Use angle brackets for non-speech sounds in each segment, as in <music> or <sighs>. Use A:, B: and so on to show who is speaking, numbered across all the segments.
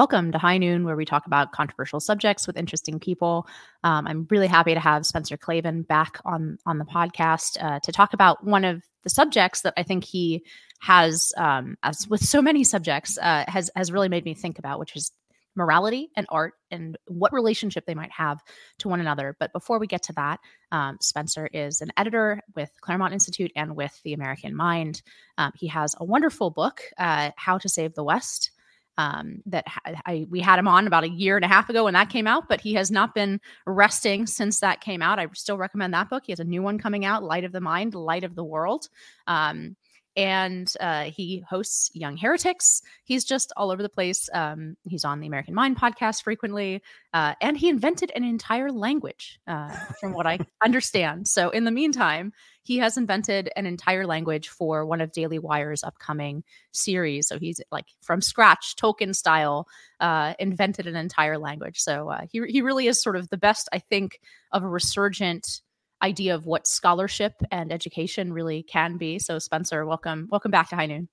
A: Welcome to High Noon, where we talk about controversial subjects with interesting people. Um, I'm really happy to have Spencer Klavan back on on the podcast uh, to talk about one of the subjects that I think he has, um, as with so many subjects, uh, has has really made me think about, which is morality and art and what relationship they might have to one another. But before we get to that, um, Spencer is an editor with Claremont Institute and with the American Mind. Um, he has a wonderful book, uh, How to Save the West um, that I, we had him on about a year and a half ago when that came out, but he has not been resting since that came out. I still recommend that book. He has a new one coming out, Light of the Mind, Light of the World. Um, and uh, he hosts Young Heretics. He's just all over the place. Um, he's on the American Mind podcast frequently, uh, and he invented an entire language, uh, from what I <laughs> understand. So, in the meantime, he has invented an entire language for one of Daily Wire's upcoming series. So he's like from scratch, Tolkien style, uh, invented an entire language. So uh, he he really is sort of the best, I think, of a resurgent idea of what scholarship and education really can be. So Spencer, welcome, welcome back to High Noon.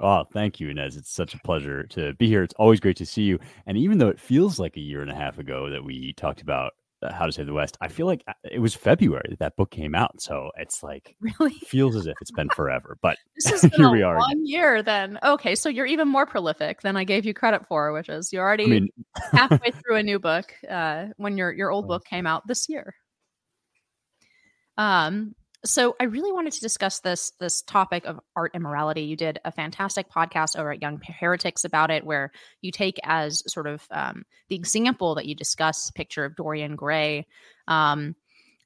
B: Oh, thank you, Inez. It's such a pleasure to be here. It's always great to see you. And even though it feels like a year and a half ago that we talked about uh, How to Save the West, I feel like uh, it was February that that book came out. So it's like <laughs>
A: really
B: feels as if it's been forever. But <laughs> <laughs>
A: here we are. One year then. Okay, so you're even more prolific than I gave you credit for, which is you're already I mean, halfway through a new book uh, when your your old book came out this year. Um, so I really wanted to discuss this this topic of art and morality. You did a fantastic podcast over at Young Heretics about it, where you take as sort of um, the example that you discuss picture of Dorian Gray, um,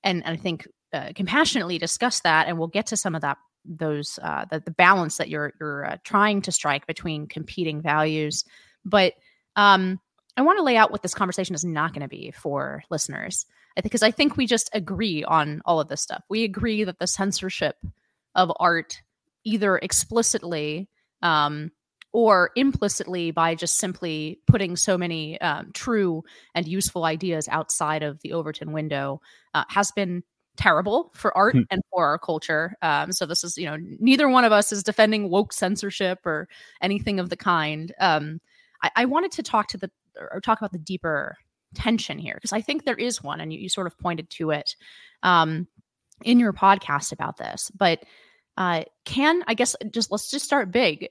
A: and, and I think uh, compassionately discuss that, and we'll get to some of that those uh, the, the balance that you're you're uh, trying to strike between competing values. But um, I want to lay out what this conversation is not going to be for listeners because I think we just agree on all of this stuff. We agree that the censorship of art, either explicitly um, or implicitly by just simply putting so many um, true and useful ideas outside of the Overton window, uh, has been terrible for art hmm. and for our culture. Um, so this is, you know, neither one of us is defending woke censorship or anything of the kind. Um, I, I wanted to talk to the or talk about the deeper tension here because I think there is one, and you, you sort of pointed to it um, in your podcast about this. But uh, can I guess just let's just start big.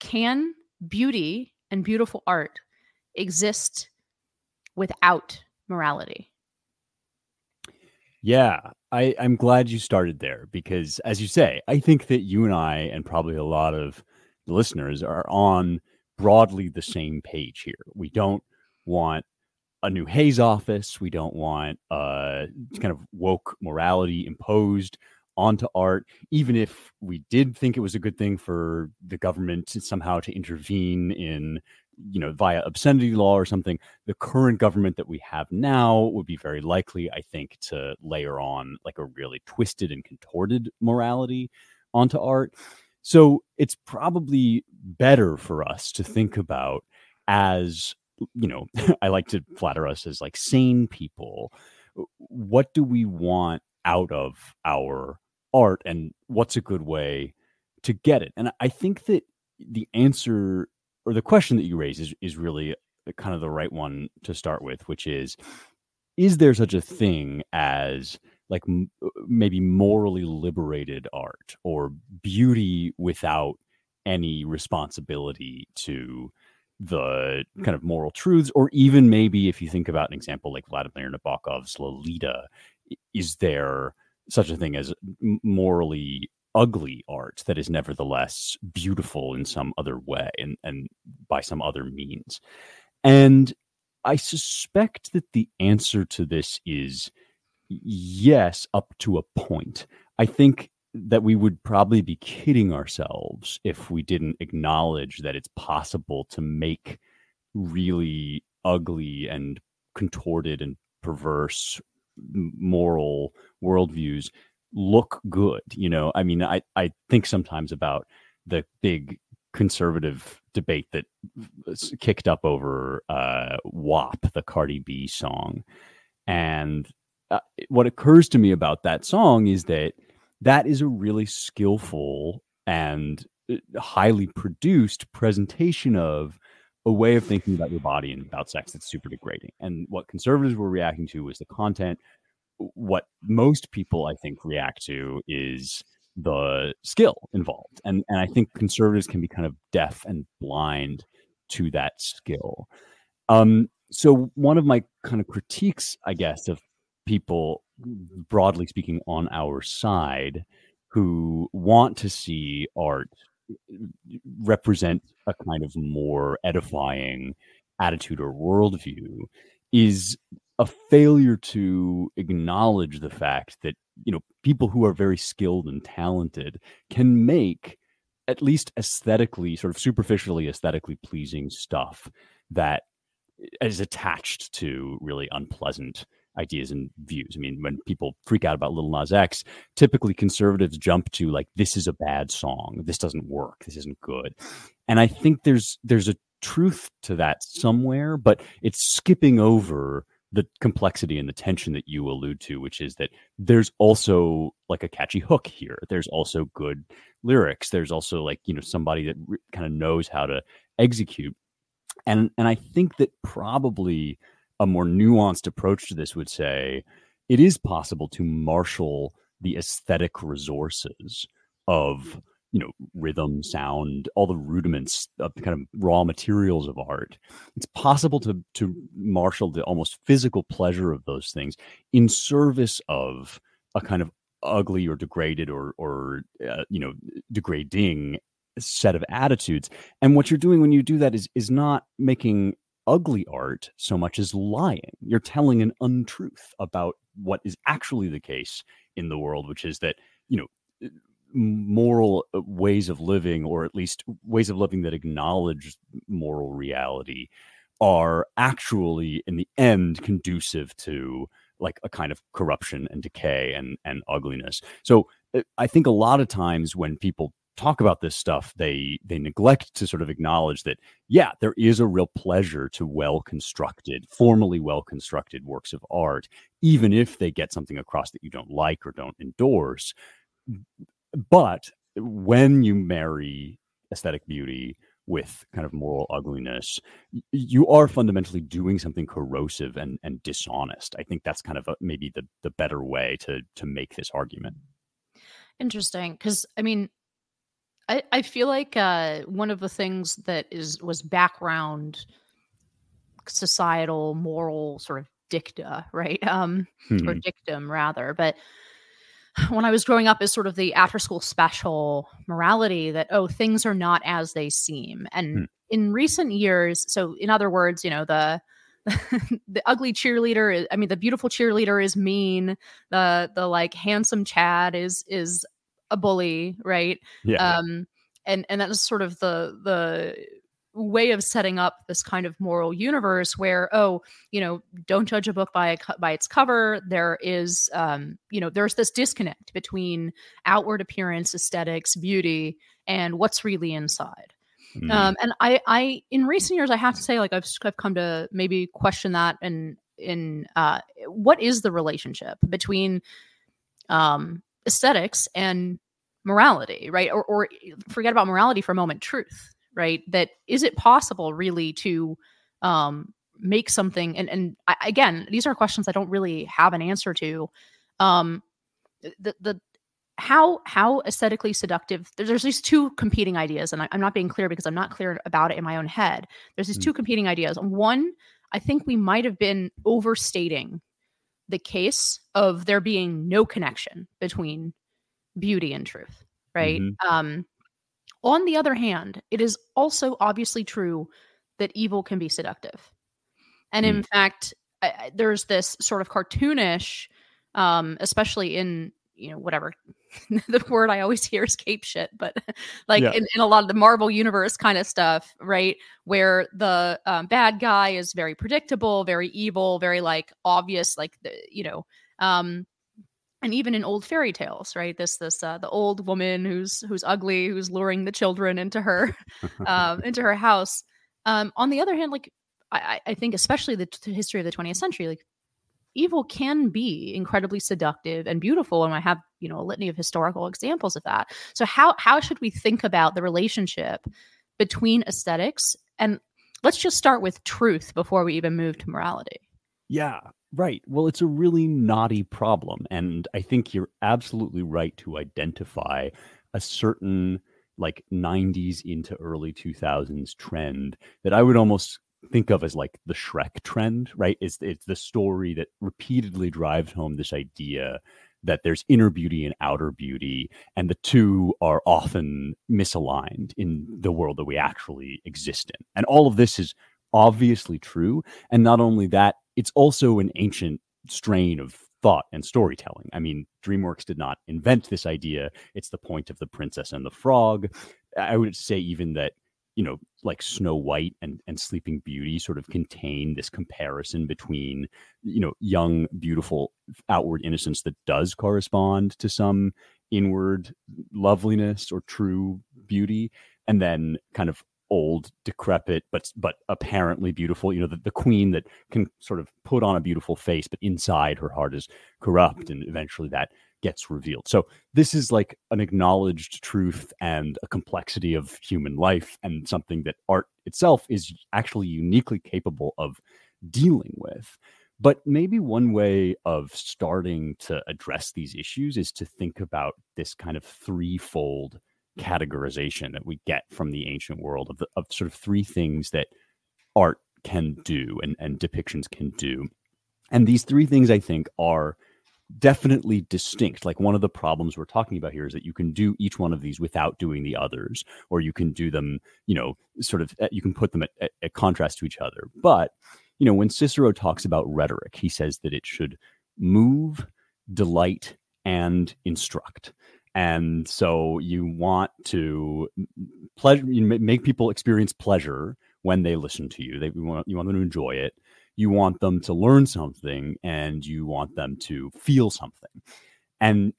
A: Can beauty and beautiful art exist without morality?
B: Yeah, I, I'm glad you started there because, as you say, I think that you and I, and probably a lot of listeners, are on broadly the same page here. We don't want a new Hays office. We don't want uh, kind of woke morality imposed onto art, even if we did think it was a good thing for the government to somehow to intervene in, you know, via obscenity law or something. The current government that we have now would be very likely, I think, to layer on like a really twisted and contorted morality onto art. So it's probably better for us to think about as you know, <laughs> I like to flatter us as like sane people. What do we want out of our art and what's a good way to get it? And I think that the answer or the question that you raise is, is really kind of the right one to start with, which is is there such a thing as like m- uh, maybe morally liberated art or beauty without any responsibility to the mm. kind of moral truths, or even maybe if you think about an example like Vladimir Nabokov's Lolita, is there such a thing as morally ugly art that is nevertheless beautiful in some other way and, and by some other means? And I suspect that the answer to this is yes, up to a point. I think that we would probably be kidding ourselves if we didn't acknowledge that it's possible to make really ugly and contorted and perverse moral worldviews look good you know? I mean i i think sometimes about the big conservative debate that kicked up over uh WAP the Cardi B song. And uh, what occurs to me about that song is that that is a really skillful and uh, highly produced presentation of a way of thinking about your body and about sex that's super degrading. And what conservatives were reacting to was the content. What most people, I think, react to is the skill involved. And and I think conservatives can be kind of deaf and blind to that skill. Um, so one of my kind of critiques, I guess, of people broadly speaking on our side who want to see art eh, represent a kind of more edifying attitude or worldview is a failure to acknowledge the fact that you know people who are very skilled and talented can make at least aesthetically sort of superficially aesthetically pleasing stuff that is attached to really unpleasant ideas and views. I mean, when people freak out about Lil Nas X, typically conservatives jump to like, "This is a bad song. This doesn't work. This isn't good." And I think there's there's a truth to that somewhere, but it's skipping over the complexity and the tension that you allude to, which is that there's also like a catchy hook here. There's also good lyrics. There's also like you know somebody that re- kind of knows how to execute. And and I think that probably a more nuanced approach to this would say it is possible to marshal the aesthetic resources of you know rhythm sound all the rudiments of the kind of raw materials of art. It's possible to to marshal the almost physical pleasure of those things in service of a kind of ugly or degraded or or uh, you know degrading set of attitudes. And what you're doing when you do that is is not making ugly art so much as lying. You're telling an untruth about what is actually the case in the world, which is that, you know, moral uh, ways of living, or at least ways of living that acknowledge moral reality, are actually, in the end, conducive to like a kind of corruption and decay and and ugliness. So eh, I think a lot of times when people talk about this stuff, they they neglect to sort of acknowledge that yeah, there is a real pleasure to well constructed, formally well constructed works of art, even if they get something across that you don't like or don't endorse. But when you marry aesthetic beauty with kind of moral ugliness, you are fundamentally doing something corrosive and, and dishonest. I think that's kind of a, maybe the the better way to to make this argument.
A: Interesting, because I mean, I, I feel like uh, one of the things that is was background societal moral sort of dicta, right? Um, hmm. or dictum rather. But <sighs> when I was growing up, is sort of the after school special morality that oh things are not as they seem. And hmm. in recent years, so in other words, you know the <laughs> the ugly cheerleader is i mean the beautiful cheerleader is mean the the like handsome chad is is a bully, right?
B: Yeah.
A: Um, and and that's sort of the the way of setting up this kind of moral universe where oh you know don't judge a book by a, by its cover there is um you know there's this disconnect between outward appearance aesthetics beauty and what's really inside mm. um and i i in recent years i have to say like i've, I've come to maybe question that and in uh what is the relationship between um aesthetics and morality, right? Or, or forget about morality for a moment, truth, right? That is it possible really to um, make something? And, and I, again, these are questions I don't really have an answer to. Um, the, the, how how aesthetically seductive there's these two competing ideas and I, am not being clear because i'm not clear about it in my own head there's these mm. two competing ideas one i think we might have been overstating the case of there being no connection between beauty and truth, right? Mm-hmm. Um, on the other hand, it is also obviously true that evil can be seductive. And in mm. fact, I, there's this sort of cartoonish, um, especially in you know whatever <laughs> the word i always hear is cape shit but <laughs> like yeah. in, in, a lot of the marvel universe kind of stuff right where the um, bad guy is very predictable very evil very like obvious like the you know um and even in old fairy tales right this this uh, the old woman who's who's ugly who's luring the children into her <laughs> um into her house um on the other hand like i i think especially the, the history of the 20th century like evil can be incredibly seductive and beautiful and i have you know a litany of historical examples of that so how how should we think about the relationship between aesthetics and let's just start with truth before we even move to morality.
B: Yeah, right. Well, it's a really knotty problem. And I think you're absolutely right to identify a certain like 90s into early 2000s trend that I would almost think of as like the Shrek trend, right? It's, it's the story that repeatedly drives home this idea that there's inner beauty and outer beauty, and the two are often misaligned in the world that we actually exist in. And all of this is obviously true. And not only that, it's also an ancient strain of thought and storytelling. I mean, DreamWorks did not invent this idea. It's the point of the princess and the frog. I would say even that you know, like Snow White and, and Sleeping Beauty sort of contain this comparison between, you know, young, beautiful, outward innocence that does correspond to some inward loveliness or true beauty, and then kind of old, decrepit, but but apparently beautiful. You know, the, the queen that can sort of put on a beautiful face, but inside her heart is corrupt, and eventually that gets revealed. So this is like an acknowledged truth and a complexity of human life and something that art itself is actually uniquely capable of dealing with. But maybe one way of starting to address these issues is to think about this kind of threefold categorization that we get from the ancient world of, the, of sort of three things that art can do and, and depictions can do. And these three things, I think, are definitely distinct. Like one of the problems we're talking about here is that you can do each one of these without doing the others, or you can do them, you know, sort of, eh, you can put them at, at, at contrast to each other. But, you know, when Cicero talks about rhetoric, he says that it should move, delight, and instruct. And so you want to pleasure, make people experience pleasure when they listen to you. They you want you want them to enjoy it you want them to learn something and you want them to feel something. And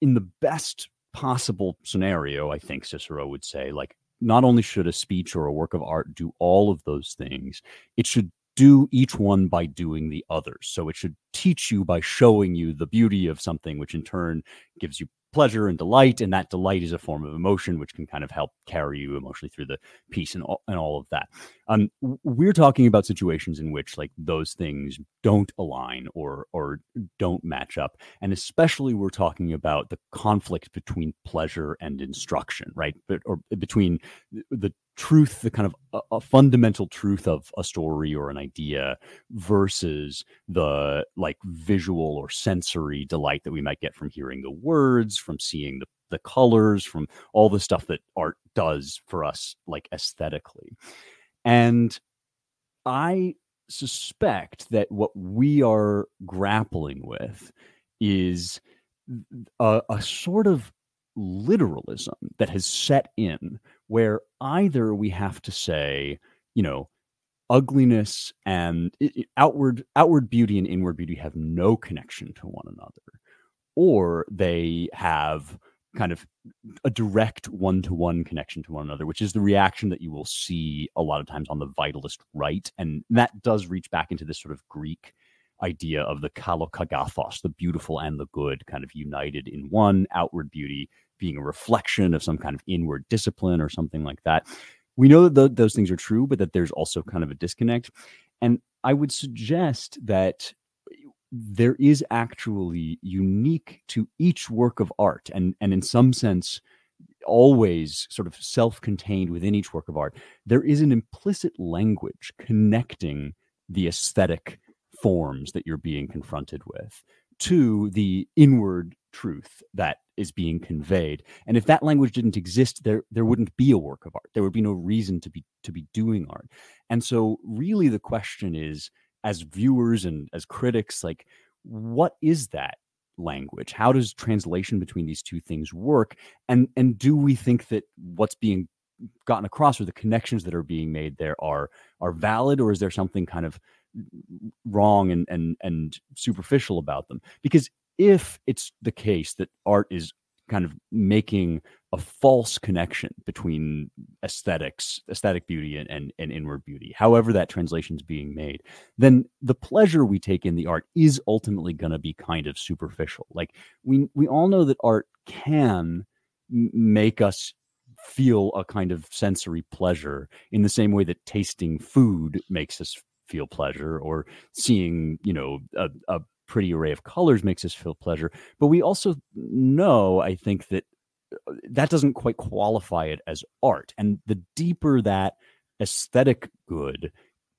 B: in the best possible scenario, I think Cicero would say, like, not only should a speech or a work of art do all of those things, it should do each one by doing the others. So it should teach you by showing you the beauty of something, which in turn gives you pleasure and delight and that delight is a form of emotion which can kind of help carry you emotionally through the piece and all, and all of that. Um, we're talking about situations in which like those things don't align or or don't match up and especially we're talking about the conflict between pleasure and instruction right? But or between the truth the kind of a, a, fundamental truth of a story or an idea versus the like visual or sensory delight that we might get from hearing the words from seeing the, the colors from all the stuff that art does for us like aesthetically. And i suspect that what we are grappling with is a, a sort of literalism that has set in where either we have to say, you know, ugliness and outward outward beauty and inward beauty have no connection to one another or they have kind of a direct one-to-one connection to one another which is the reaction that you will see a lot of times on the vitalist right and that does reach back into this sort of greek idea of the kalokagathos the beautiful and the good kind of united in one outward beauty being a reflection of some kind of inward discipline or something like that. We know that th- those things are true, but that there's also kind of a disconnect. And I would suggest that there is actually unique to each work of art, and, and in some sense, always sort of self contained within each work of art, there is an implicit language connecting the aesthetic forms that you're being confronted with to the inward truth that is being conveyed. And if that language didn't exist there there wouldn't be a work of art. There would be no reason to be to be doing art. And so really the question is as viewers and as critics like what is that language? How does translation between these two things work? And and do we think that what's being gotten across or the connections that are being made there are are valid or is there something kind of wrong and and and superficial about them because if it's the case that art is kind of making a false connection between aesthetics, aesthetic beauty, and, and, and inward beauty, however that translation is being made, then the pleasure we take in the art is ultimately going to be kind of superficial. Like we we all know that art can make us feel a kind of sensory pleasure in the same way that tasting food makes us feel pleasure or seeing you know a, a pretty array of colors makes us feel pleasure. But we also know i think that uh, that doesn't quite qualify it as art. And the deeper that aesthetic good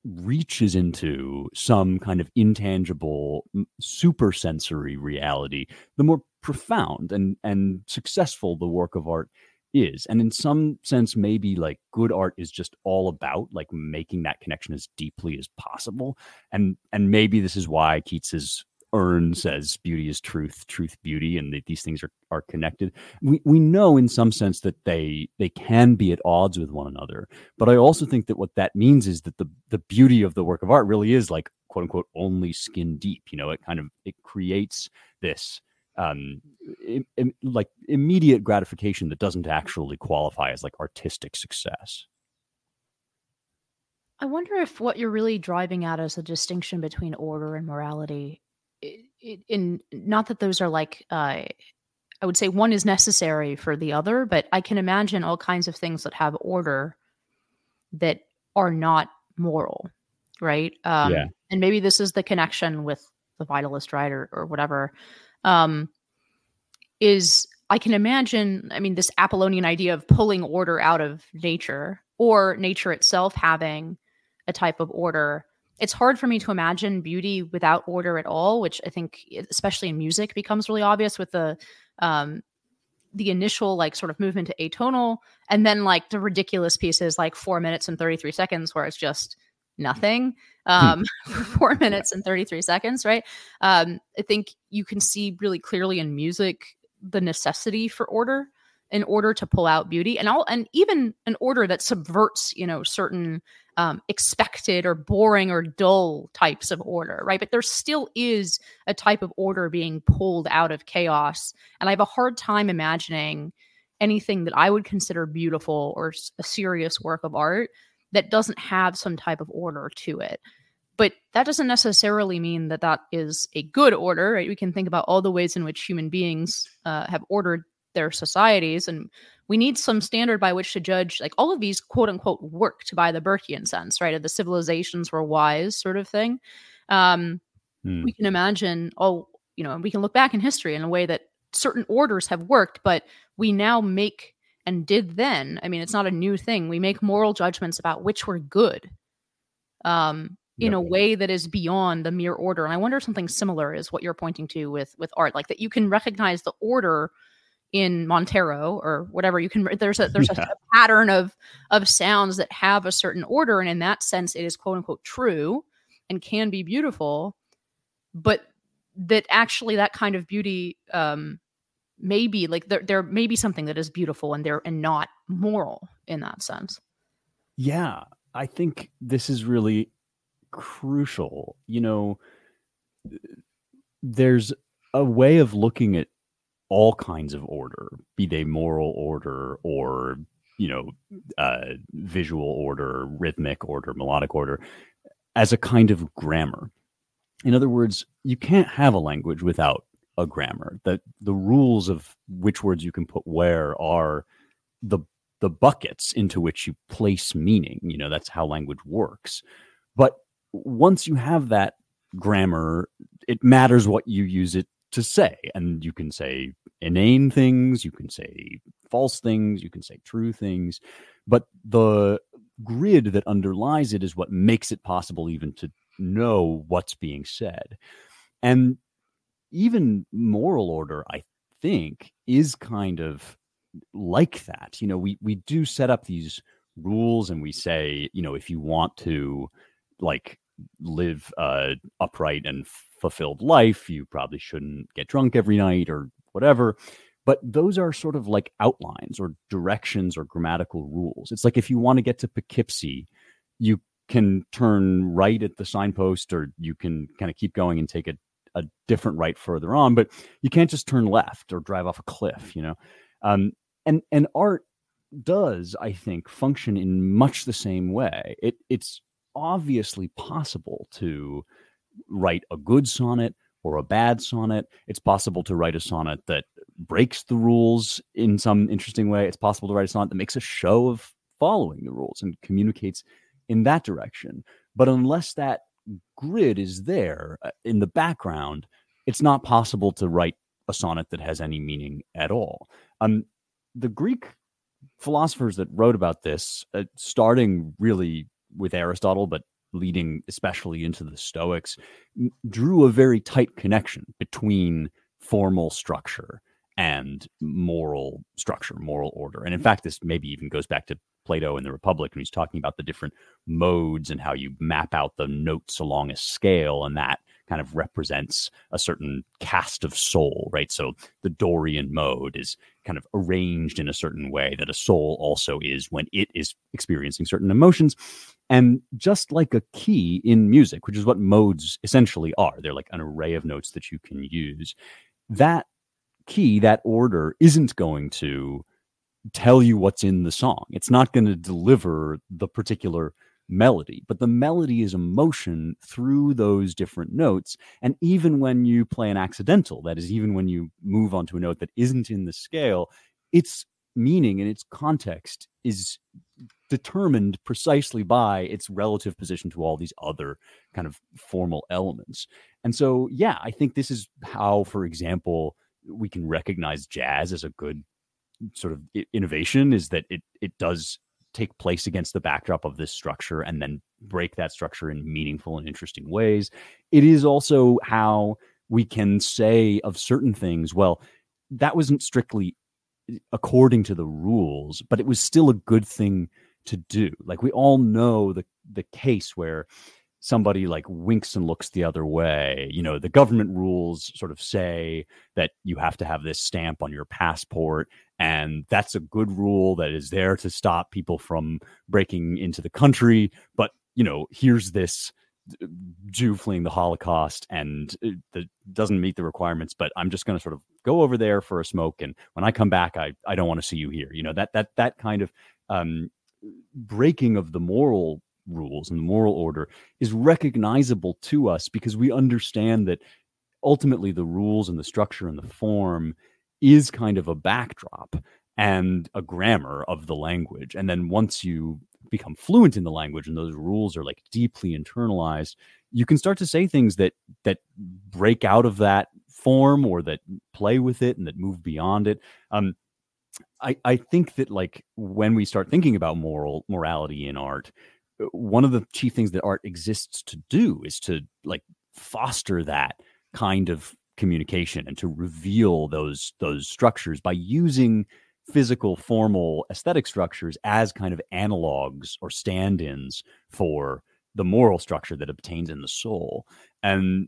B: reaches into some kind of intangible super sensory reality the more profound and and successful the work of art is and in some sense maybe like good art is just all about like making that connection as deeply as possible and and maybe this is why keats's urn says beauty is truth truth beauty and that these things are are connected. We we know in some sense that they they can be at odds with one another but i also think that what that means is that the the beauty of the work of art really is like quote unquote only skin deep you know it kind of it creates this um, Im, Im, like immediate gratification that doesn't actually qualify as like artistic success.
A: I wonder if what you're really driving at is a distinction between order and morality. in not that those are like, uh, I would say one is necessary for the other, but I can imagine all kinds of things that have order that are not moral, right? Um, yeah. And maybe this is the connection with the vitalist, right, or, or whatever um, is I can imagine, I mean, this Apollonian idea of pulling order out of nature or nature itself having a type of order. It's hard for me to imagine beauty without order at all, which I think, especially in music, becomes really obvious with the um, the initial like sort of movement to atonal, and then like the ridiculous pieces like four minutes and thirty three seconds, where it's just nothing hmm. um, <laughs> four minutes and 33 seconds, right? Um, I think you can see really clearly in music the necessity for order in order to pull out beauty and all and even an order that subverts you know certain um, expected or boring or dull types of order right but there still is a type of order being pulled out of chaos and i have a hard time imagining anything that i would consider beautiful or a serious work of art that doesn't have some type of order to it. But that doesn't necessarily mean that that is a good order. Right? We can think about all the ways in which human beings uh, have ordered their societies, and we need some standard by which to judge. Like all of these quote unquote worked by the Burkean sense, right? Of the civilizations were wise, sort of thing. Um, hmm. We can imagine, oh, you know, we can look back in history in a way that certain orders have worked, but we now make and did then. I mean, it's not a new thing. We make moral judgments about which were good um, in yep. a way that is beyond the mere order. And I wonder if something similar is what you're pointing to with with art, like that you can recognize the order in Montero or whatever. You can there's a there's <laughs> yeah. a, a pattern of of sounds that have a certain order, and in that sense, it is quote unquote true and can be beautiful, but that actually that kind of beauty um, maybe like there there may be something that is beautiful and there and not moral in that sense.
B: Yeah, I think this is really crucial. You know, there's a way of looking at all kinds of order, be they moral order or you know, uh, visual order, rhythmic order, melodic order, as a kind of grammar. In other words, you can't have a language without a grammar. That the rules of which words you can put where are the the buckets into which you place meaning. You know, that's how language works. But once you have that grammar, it matters what you use it to say. And you can say inane things, you can say false things, you can say true things. But the grid that underlies it is what makes it possible even to know what's being said. And even moral order, I think, is kind of like that. You know, we we do set up these rules and we say, you know, if you want to like live a upright and fulfilled life, you probably shouldn't get drunk every night or whatever. But those are sort of like outlines or directions or grammatical rules. It's like if you want to get to Poughkeepsie, you can turn right at the signpost or you can kind of keep going and take a a different right further on, but you can't just turn left or drive off a cliff, you know. Um, and and art does, I think, function in much the same way. It it's obviously possible to write a good sonnet or a bad sonnet. It's possible to write a sonnet that breaks the rules in some interesting way. It's possible to write a sonnet that makes a show of following the rules and communicates in that direction. But unless that grid is there uh, in the background, it's not possible to write a sonnet that has any meaning at all. Um, the Greek philosophers that wrote about this, uh, starting really with Aristotle, but leading especially into the Stoics, drew a very tight connection between formal structure and moral structure, moral order. And in mm-hmm. fact, this maybe even goes back to Plato in the Republic, and he's talking about the different modes and how you map out the notes along a scale, and that kind of represents a certain cast of soul, right? So the Dorian mode is kind of arranged in a certain way that a soul also is when it is experiencing certain emotions. And just like a key in music, which is what modes essentially are, they're like an array of notes that you can use. That key, that order, isn't going to tell you what's in the song. It's not going to deliver the particular melody, but the melody is emotion through those different notes. And even when you play an accidental, that is, even when you move onto a note that isn't in the scale, its meaning and its context is determined precisely by its relative position to all these other kind of formal elements. And so, yeah, I think this is how, for example, we can recognize jazz as a good sort of innovation is that it it does take place against the backdrop of this structure and then break that structure in meaningful and interesting ways. It is also how we can say of certain things, well, that wasn't strictly according to the rules, but it was still a good thing to do. Like we all know the the case where somebody like winks and looks the other way. You know, the government rules sort of say that you have to have this stamp on your passport. And that's a good rule that is there to stop people from breaking into the country. But, you know, here's this uh, Jew fleeing the Holocaust and uh, that doesn't meet the requirements, but I'm just going to sort of go over there for a smoke. And when I come back, I, I don't want to see you here. You know, that, that, that kind of, um, breaking of the moral rules and the moral order is recognizable to us because we understand that ultimately the rules and the structure and the form is kind of a backdrop and a grammar of the language. And then once you become fluent in the language and those rules are like deeply internalized, you can start to say things that that break out of that form or that play with it and that move beyond it. Um, I, I think that like when we start thinking about moral morality in art, Uh, one of the chief things that art exists to do is to like foster that kind of communication and to reveal those those structures by using physical formal aesthetic structures as kind of analogs or stand-ins for the moral structure that obtains in the soul. And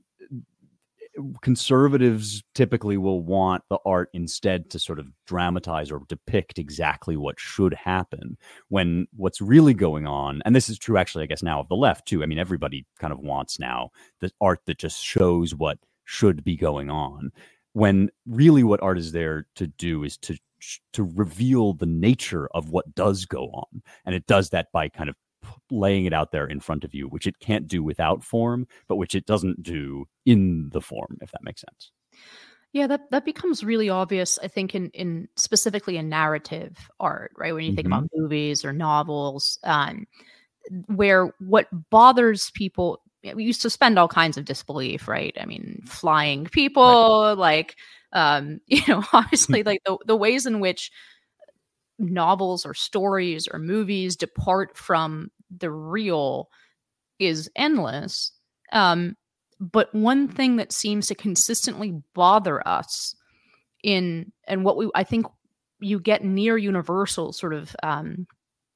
B: conservatives typically will want the art instead to sort of dramatize or depict exactly what should happen when what's really going on and this is true actually i guess now of the left too. I mean everybody kind of wants now the art that just shows what should be going on when really what art is there to do is to to reveal the nature of what does go on and it does that by kind of laying it out there in front of you, which it can't do without form, but which it doesn't do in the form, if that makes sense.
A: Yeah, that that becomes really obvious, I think, in in specifically in narrative art, right? When you think mm-hmm. about movies or novels, um, where what bothers people, we used to suspend all kinds of disbelief, right? I mean, flying people, right. like, um, <laughs> you know, obviously, <laughs> like the the ways in which novels or stories or movies depart from the real is endless. Um, but one thing that seems to consistently bother us in and what we I think you get near universal sort of um,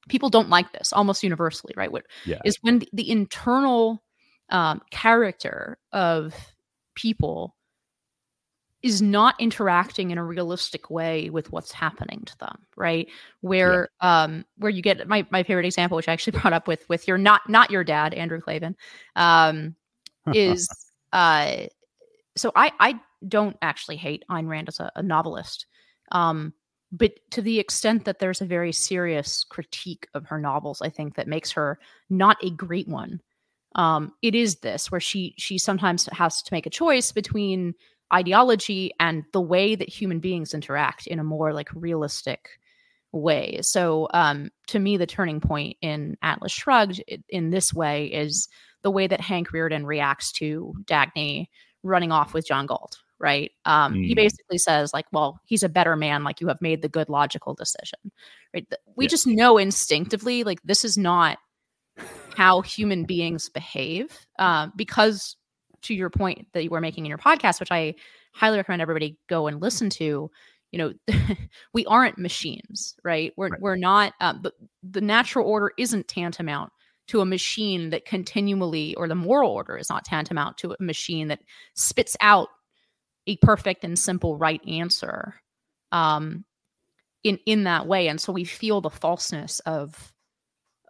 A: people don't like this almost universally, right? What yeah. is when the, the internal um, character of people is not interacting in a realistic way with what's happening to them right where yeah. um where you get my my favorite example which i actually <laughs> brought up with with your not not your dad andrew Klavan um is <laughs> uh so i i don't actually hate Ayn Rand as a, a novelist um but to the extent that there's a very serious critique of her novels i think that makes her not a great one um it is this where she she sometimes has to make a choice between ideology and the way that human beings interact in a more like realistic way. So um, to me, the turning point in Atlas Shrugged in this way is the way that Hank Rearden reacts to Dagny running off with John Galt. Right. Um, mm. He basically says, like, well, he's a better man. Like, you have made the good logical decision. Right. We just know instinctively, like, this is not how human beings behave. Uh, because to your point that you were making in your podcast, which I highly recommend everybody go and listen to, you know <laughs> we aren't machines right we're, right. we're not um, the, the natural order isn't tantamount to a machine that continually or the moral order is not tantamount to a machine that spits out a perfect and simple right answer um in in that way and so we feel the falseness of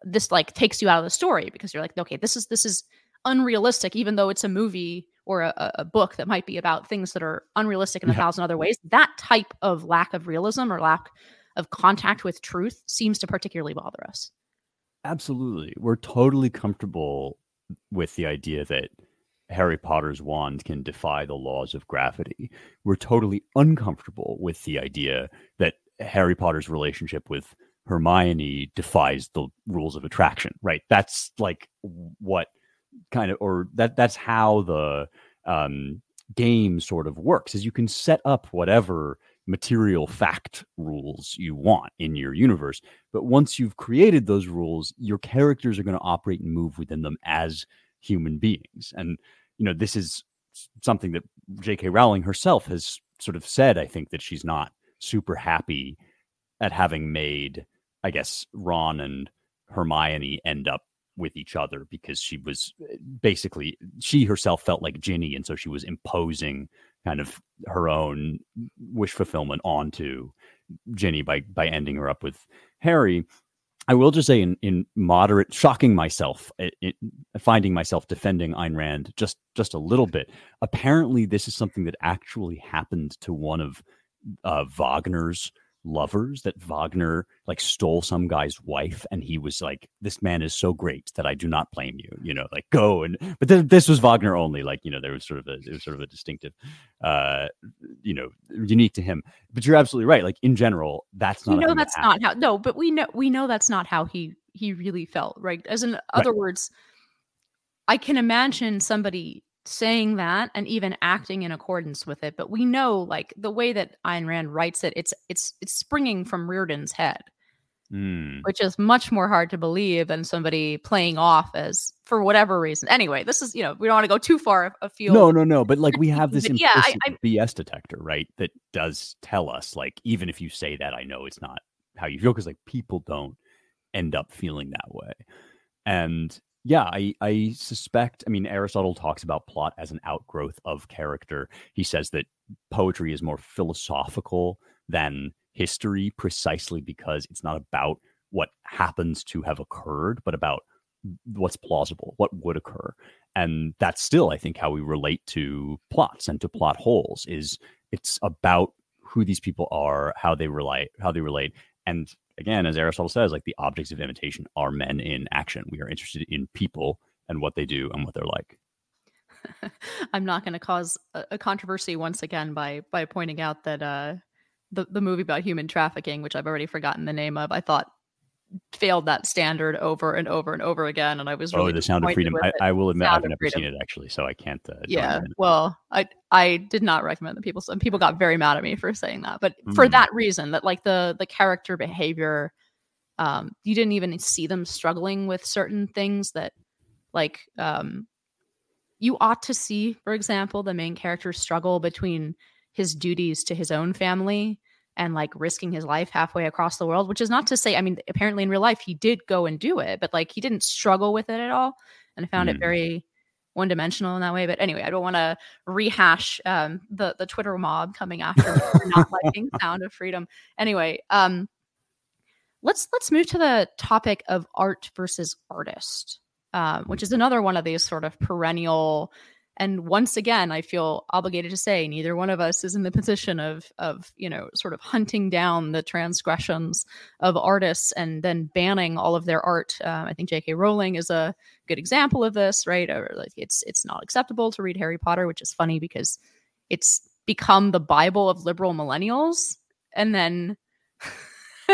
A: this like takes you out of the story because you're like okay this is this is unrealistic even though it's a movie or a, a, book that might be about things that are unrealistic in a thousand other ways, that type of lack of realism or lack of contact with truth seems to particularly bother us.
B: Absolutely. We're totally comfortable with the idea that Harry Potter's wand can defy the laws of gravity. We're totally uncomfortable with the idea that Harry Potter's relationship with Hermione defies the rules of attraction, right? That's like what kind of or that that's how the um, game sort of works is you can set up whatever material fact rules you want in your universe but once you've created those rules your characters are going to operate and move within them as human beings and you know this is something that jk rowling herself has sort of said i think that she's not super happy at having made i guess ron and hermione end up with each other because she was eh, basically she herself felt like Ginny, and so she was imposing kind of her own wish fulfillment onto Ginny by by ending her up with Harry. I will just say, in, in moderate, shocking myself, it, it, finding myself defending Ayn Rand just just a little bit. Apparently, this is something that actually happened to one of uh, Wagner's lovers that Wagner like stole some guy's wife and he was like this man is so great that I do not blame you you know like go and but th- this was Wagner only like you know there was sort of a it was sort of a distinctive uh you know unique to him. But you're absolutely right like in general that's not
A: you know that's not how no but we know we know that's not how he he really felt right? As in other right. words I can imagine somebody saying that and even acting in accordance with it but we know like the way that Ayn Rand writes it it's it's it's springing from Rearden's head. Mm. which is much more hard to believe than somebody playing off as for whatever reason. Anyway this is you know we don't want to go too far afield
B: no no no but like we have this yeah I, I, BS detector right that does tell us like even if you say that I know it's not how you feel because like people don't end up feeling that way. And yeah, I, I suspect. I mean, Aristotle talks about plot as an outgrowth of character. He says that poetry is more philosophical than history precisely because it's not about what happens to have occurred, but about what's plausible, what would occur. And that's still, I think, how we relate to plots and to plot holes is it's about who these people are, how they relate, how they relate. And again, as Aristotle says, like the objects of imitation are men in action. We are interested in people and what they do and what they're like. <laughs>
A: I'm not going to cause a, controversy once again by by pointing out that uh, the the movie about human trafficking, which I've already forgotten the name of, I thought failed that standard over and over and over again. And I was really
B: oh, the Sound of Freedom. I, I, will admit I've never freedom. seen it actually, so I can't. Uh,
A: yeah, well, I I did not recommend that people. Some people got very mad at me for saying that, but mm. for that reason, that like the the character behavior, um, you didn't even see them struggling with certain things that, like, um, you ought to see, for example, the main character struggle between his duties to his own family and like risking his life halfway across the world, which is not to say, I mean, apparently in real life he did go and do it, but like he didn't struggle with it at all. And I found mm. it very one dimensional in that way. But anyway, I don't want to rehash um, the the Twitter mob coming after not liking <laughs> Sound of Freedom. Anyway, um, let's let's move to the topic of art versus artist, um, which is another one of these sort of perennial and once again i feel obligated to say neither one of us is in the position of of you know sort of hunting down the transgressions of artists and then banning all of their art um, i think jk rowling is a good example of this right or like it's it's not acceptable to read harry potter which is funny because it's become the Bible of liberal millennials, and then. <laughs>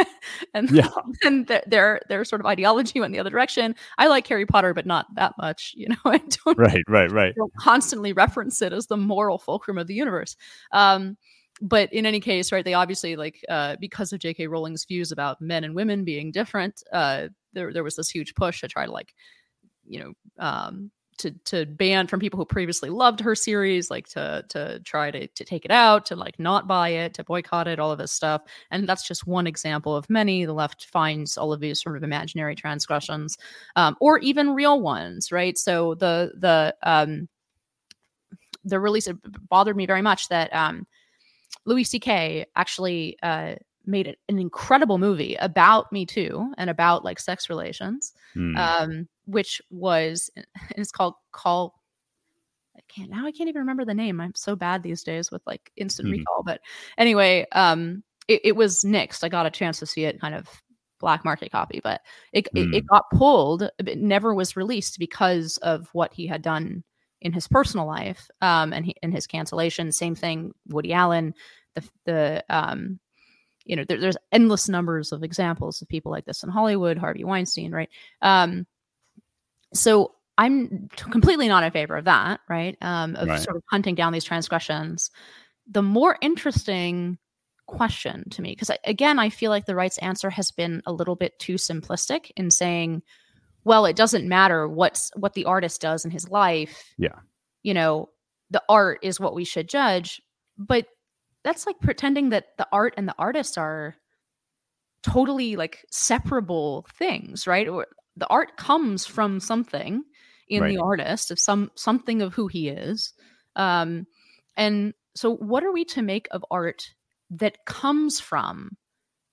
A: <laughs> and
B: yeah. <laughs>
A: then their, their their sort of ideology went the other direction. I like Harry Potter, but not that much. <laughs> You know, I don't
B: right, right, right.
A: Don't constantly reference it as the moral fulcrum of the universe. Um, but in any case, right, they obviously like uh, because of J.K. Rowling's views about men and women being different, uh, there there was this huge push to try to like, you know, um, to to ban from people who previously loved her series, like to to try to to take it out, to like not buy it, to boycott it, all of this stuff. And that's just one example of many. The left finds all of these sort of imaginary transgressions, um, or even real ones, right? So the the um, the release it bothered me very much that um, Louis C.K. actually uh, made an incredible movie about Me Too and about like sex relations, mm. um, which was <laughs> it's called Call. I can't now. I can't even remember the name. I'm so bad these days with like instant mm. recall. But anyway, um, it, it was nixed. I got a chance to see it, kind of black market copy, but it, mm. it, it hmm. got pulled. It never was released because of what he had done in his personal life um, and he, in his cancellation. Same thing, Woody Allen, the the um, you know there, there's endless numbers of examples of people like this in Hollywood, Harvey Weinstein, right? Um, so I'm completely not in favor of that, right? Um, of right. sort of hunting down these transgressions. The more interesting question to me, because again, I feel like the right's answer has been a little bit too simplistic in saying well, it doesn't matter what's what the artist does in his life.
B: Yeah.
A: You know, the art is what we should judge. But that's like pretending that the art and the artist are totally like separable things, right? Or the art comes from something in right. the artist of some something of who he is. Um and so what are we to make of art that comes from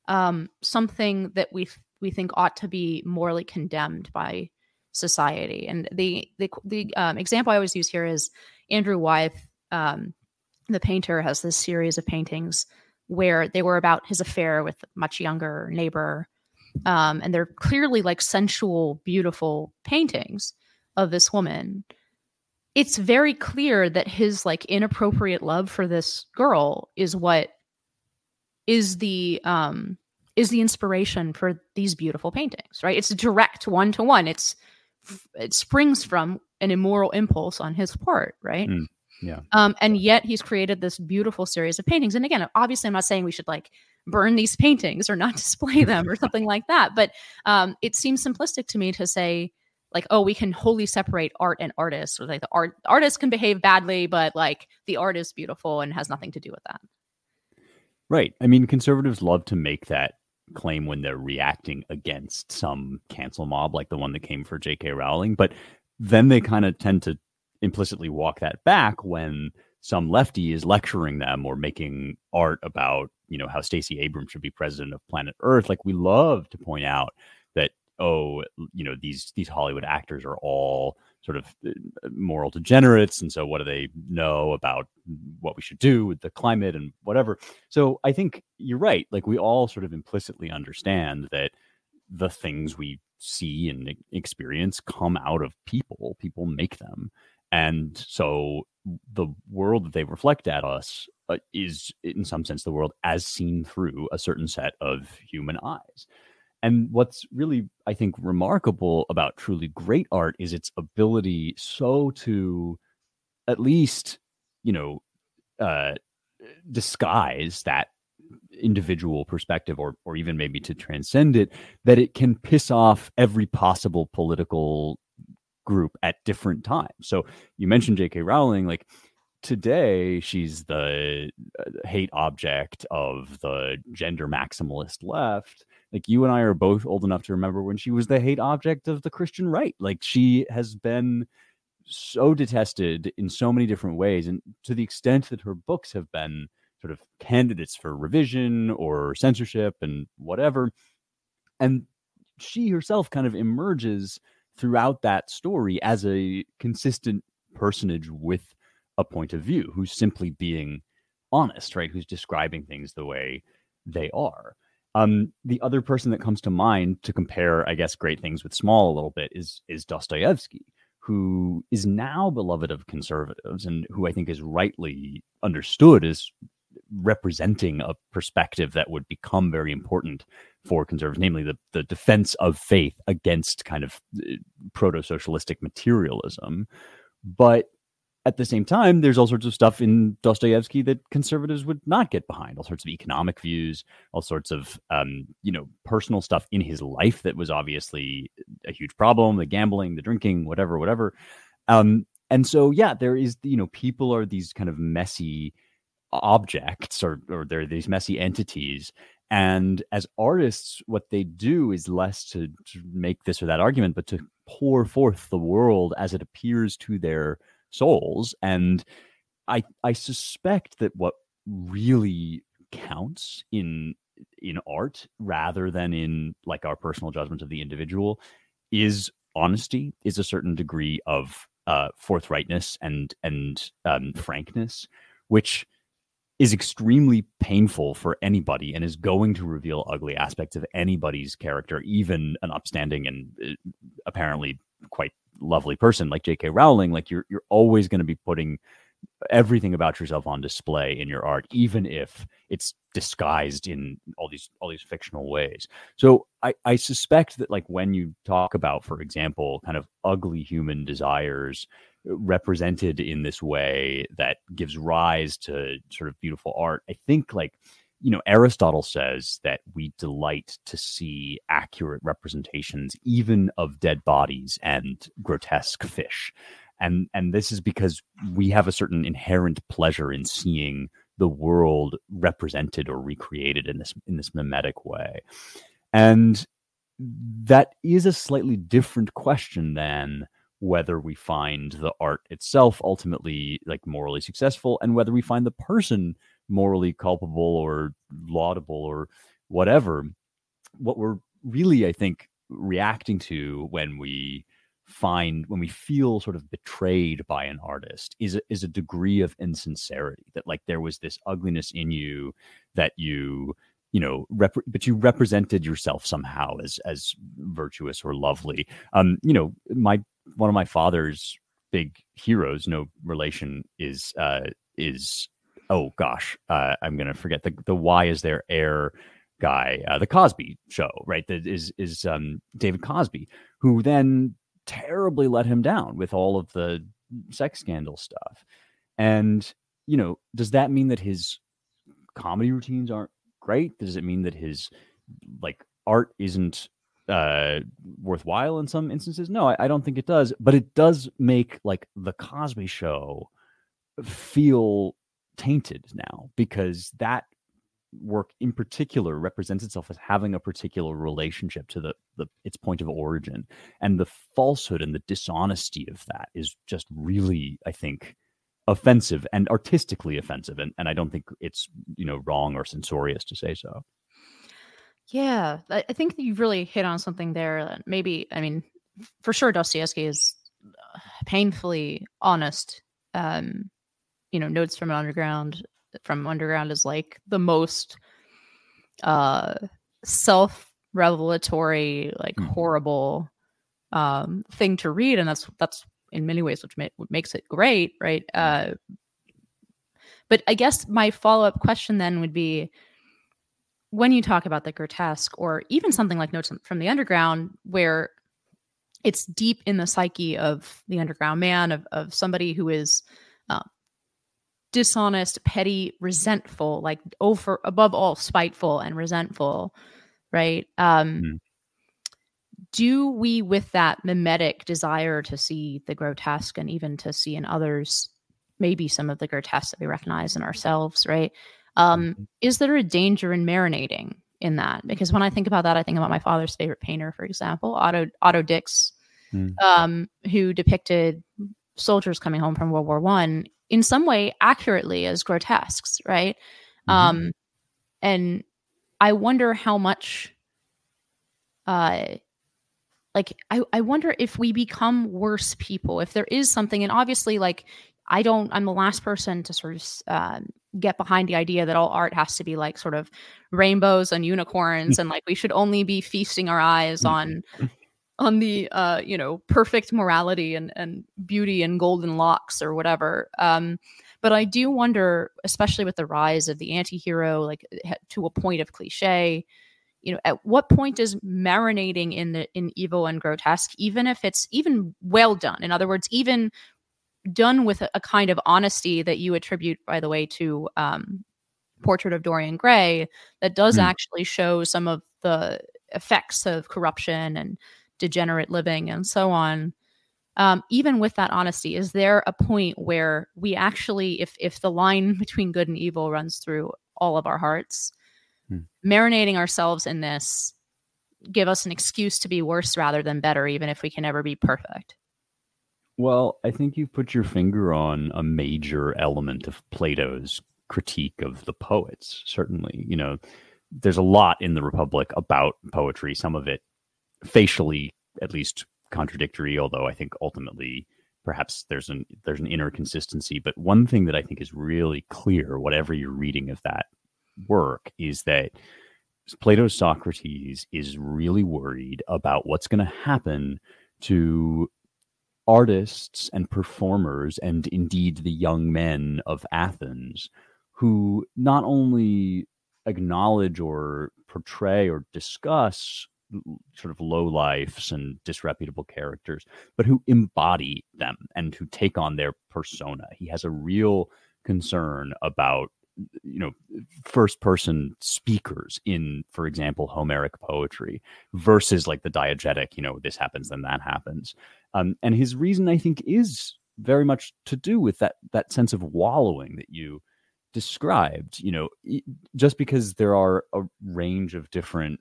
A: um something that we we think ought to be morally condemned by society. And the the the um, example I always use here is Andrew Wyeth, um, the painter, has this series of paintings where they were about his affair with a much younger neighbor, um, and they're clearly like sensual, beautiful paintings of this woman. It's very clear that his like inappropriate love for this girl is what is the um is the inspiration for these beautiful paintings, right? It's direct one to one. It's it springs from an immoral impulse on his part, right? Mm,
B: yeah.
A: Um, and yet he's created this beautiful series of paintings. And again, obviously, I'm not saying we should like burn these paintings or not <laughs> display them or something like that. But um, it seems simplistic to me to say like, oh, we can wholly separate art and artists, or like the art artist can behave badly, but like the art is beautiful and has nothing to do with that.
B: Right. I mean, conservatives love to make that claim when they're reacting against some cancel mob like the one that came for J.K. Rowling, but then they kind of tend to implicitly walk that back when some lefty is lecturing them or making art about you know how Stacey Abrams should be president of planet Earth. Like we love to point out that oh you know these these Hollywood actors are all sort of uh, moral degenerates and so what do they know about what we should do with the climate and whatever so i think you're right like we all sort of implicitly understand that the things we see and experience come out of people people make them and so the world that they reflect at us uh, is in some sense the world as seen through a certain set of human eyes and what's really, I think, remarkable about truly great art is its ability so to at least, you know, uh, disguise that individual perspective or or even maybe to transcend it that it can piss off every possible political group at different times. So you mentioned J.K. Rowling like today she's the uh, hate object of the gender maximalist left like you and I are both old enough to remember when she was the hate object of the Christian right. Like she has been so detested in so many different ways, and to the extent that her books have been sort of candidates for revision or censorship and whatever. And she herself kind of emerges throughout that story as a consistent personage with a point of view who's simply being honest, right? Who's describing things the way they are. Um, the other person that comes to mind to compare, I guess, great things with small a little bit is is Dostoevsky, who is now beloved of conservatives and who I think is rightly understood as representing a perspective that would become very important for conservatives, namely the, the defense of faith against kind of uh, proto socialistic materialism. But at the same time, there's all sorts of stuff in Dostoevsky that conservatives would not get behind. All sorts of economic views, all sorts of um, you know personal stuff in his life that was obviously a huge problem: the gambling, the drinking, whatever, whatever. Um, and so, yeah, there is you know people are these kind of messy objects, or or they're these messy entities. And as artists, what they do is less to, to make this or that argument, but to pour forth the world as it appears to their souls. And I I suspect that what really counts in in art rather than in like our personal judgment of the individual is honesty is a certain degree of uh, forthrightness and and um, frankness which is extremely painful for anybody and is going to reveal ugly aspects of anybody's character even an upstanding and uh, apparently quite lovely person like J.K. Rowling, like you're you're always going to be putting everything about yourself on display in your art, even if it's disguised in all these all these fictional ways. So I, I suspect that like when you talk about, for example, kind of ugly human desires uh, represented in this way that gives rise to sort of beautiful art, I think like you know, Aristotle says that we delight to see accurate representations, even of dead bodies and grotesque fish. And, and this is because we have a certain inherent pleasure in seeing the world represented or recreated in this in this mimetic way. And that is a slightly different question than whether we find the art itself ultimately like morally successful and whether we find the person morally culpable or laudable or whatever. What we're really, I think, reacting to when we find when we feel sort of betrayed by an artist is a, is a degree of insincerity that like there was this ugliness in you that you you know rep- but you represented yourself somehow as as virtuous or lovely um you know my one of my father's big heroes no relation is uh is oh gosh, uh, I'm gonna forget the the why is there air guy, uh, the Cosby Show, right? That is is um, David Cosby, who then terribly let him down with all of the sex scandal stuff. And you know, does that mean that his comedy routines aren't great? Does it mean that his like art isn't uh worthwhile in some instances no I, I, don't think it does but it does make like the cosby show feel tainted now because that work in particular represents itself as having a particular relationship to the, the its point of origin. And the falsehood and the dishonesty of that is just really i think offensive and artistically offensive. And, and i don't think it's you know wrong or censorious to say so.
A: Yeah i think you've really hit on something there maybe i mean for sure dostoevsky is uh, painfully honest um you know notes from underground from underground is like the most uh self revelatory like mm. horrible um thing to read and that's that's in many ways which what makes it great right hmm. uh but i guess my follow-up question then would be when you talk about the grotesque or even something like notes from the underground where it's deep in the psyche of the underground man of, of somebody who is dishonest, petty, resentful, like over above all spiteful and resentful, right? Um mm. do we with that mimetic desire to see the grotesque and even to see in others maybe some of the grotesque that we recognize in ourselves, right? Um mm-hmm. is there a danger in marinating in that? Because when I think about that, I think about my father's favorite painter, for example, Otto Otto Dix, mm. um, who depicted soldiers coming home from World War One in some way accurately as grotesques, right? Mm-hmm. Um, and I wonder how much, uh, like I, I wonder if we become worse people if there is something, and obviously, like I don't, I'm the last person to sort of uh, get behind the idea that all art has to be like sort of rainbows and unicorns, and like we should only be feasting our eyes on on the uh, you know perfect morality and and beauty and golden locks or whatever. Um, but I do wonder, especially with the rise of the anti-hero, like to a point of cliche, you know, at what point is marinating in the in evil and grotesque, even if it's even well done? In other words, even done with a, a kind of honesty that you attribute, by the way, to um, Portrait of Dorian Gray, that does mm. actually show some of the effects of corruption and degenerate living and so on. Um, even with that honesty is there a point where we actually if if the line <laughs> between good and evil runs through all of our hearts hmm. marinating ourselves in this give us an excuse to be worse rather than better even if we can never be perfect?
B: Well i think you've put your finger on a major element of plato's critique of the poets certainly. You know there's a lot in the republic about poetry some of it facially at least contradictory although i think ultimately perhaps there's an there's an inner consistency. But one thing that i think is really clear whatever you're reading of that work is that plato's socrates is really worried about what's going to happen to artists and performers and indeed the young men of athens who not only acknowledge or portray or discuss sort of low lifes and disreputable characters, but who embody them and who take on their persona. He has a real concern about you know first person speakers in for example homeric poetry versus like the diegetic you know this happens then that happens um, and his reason i think is very much to do with that that sense of wallowing that you described you know just because there are a range of different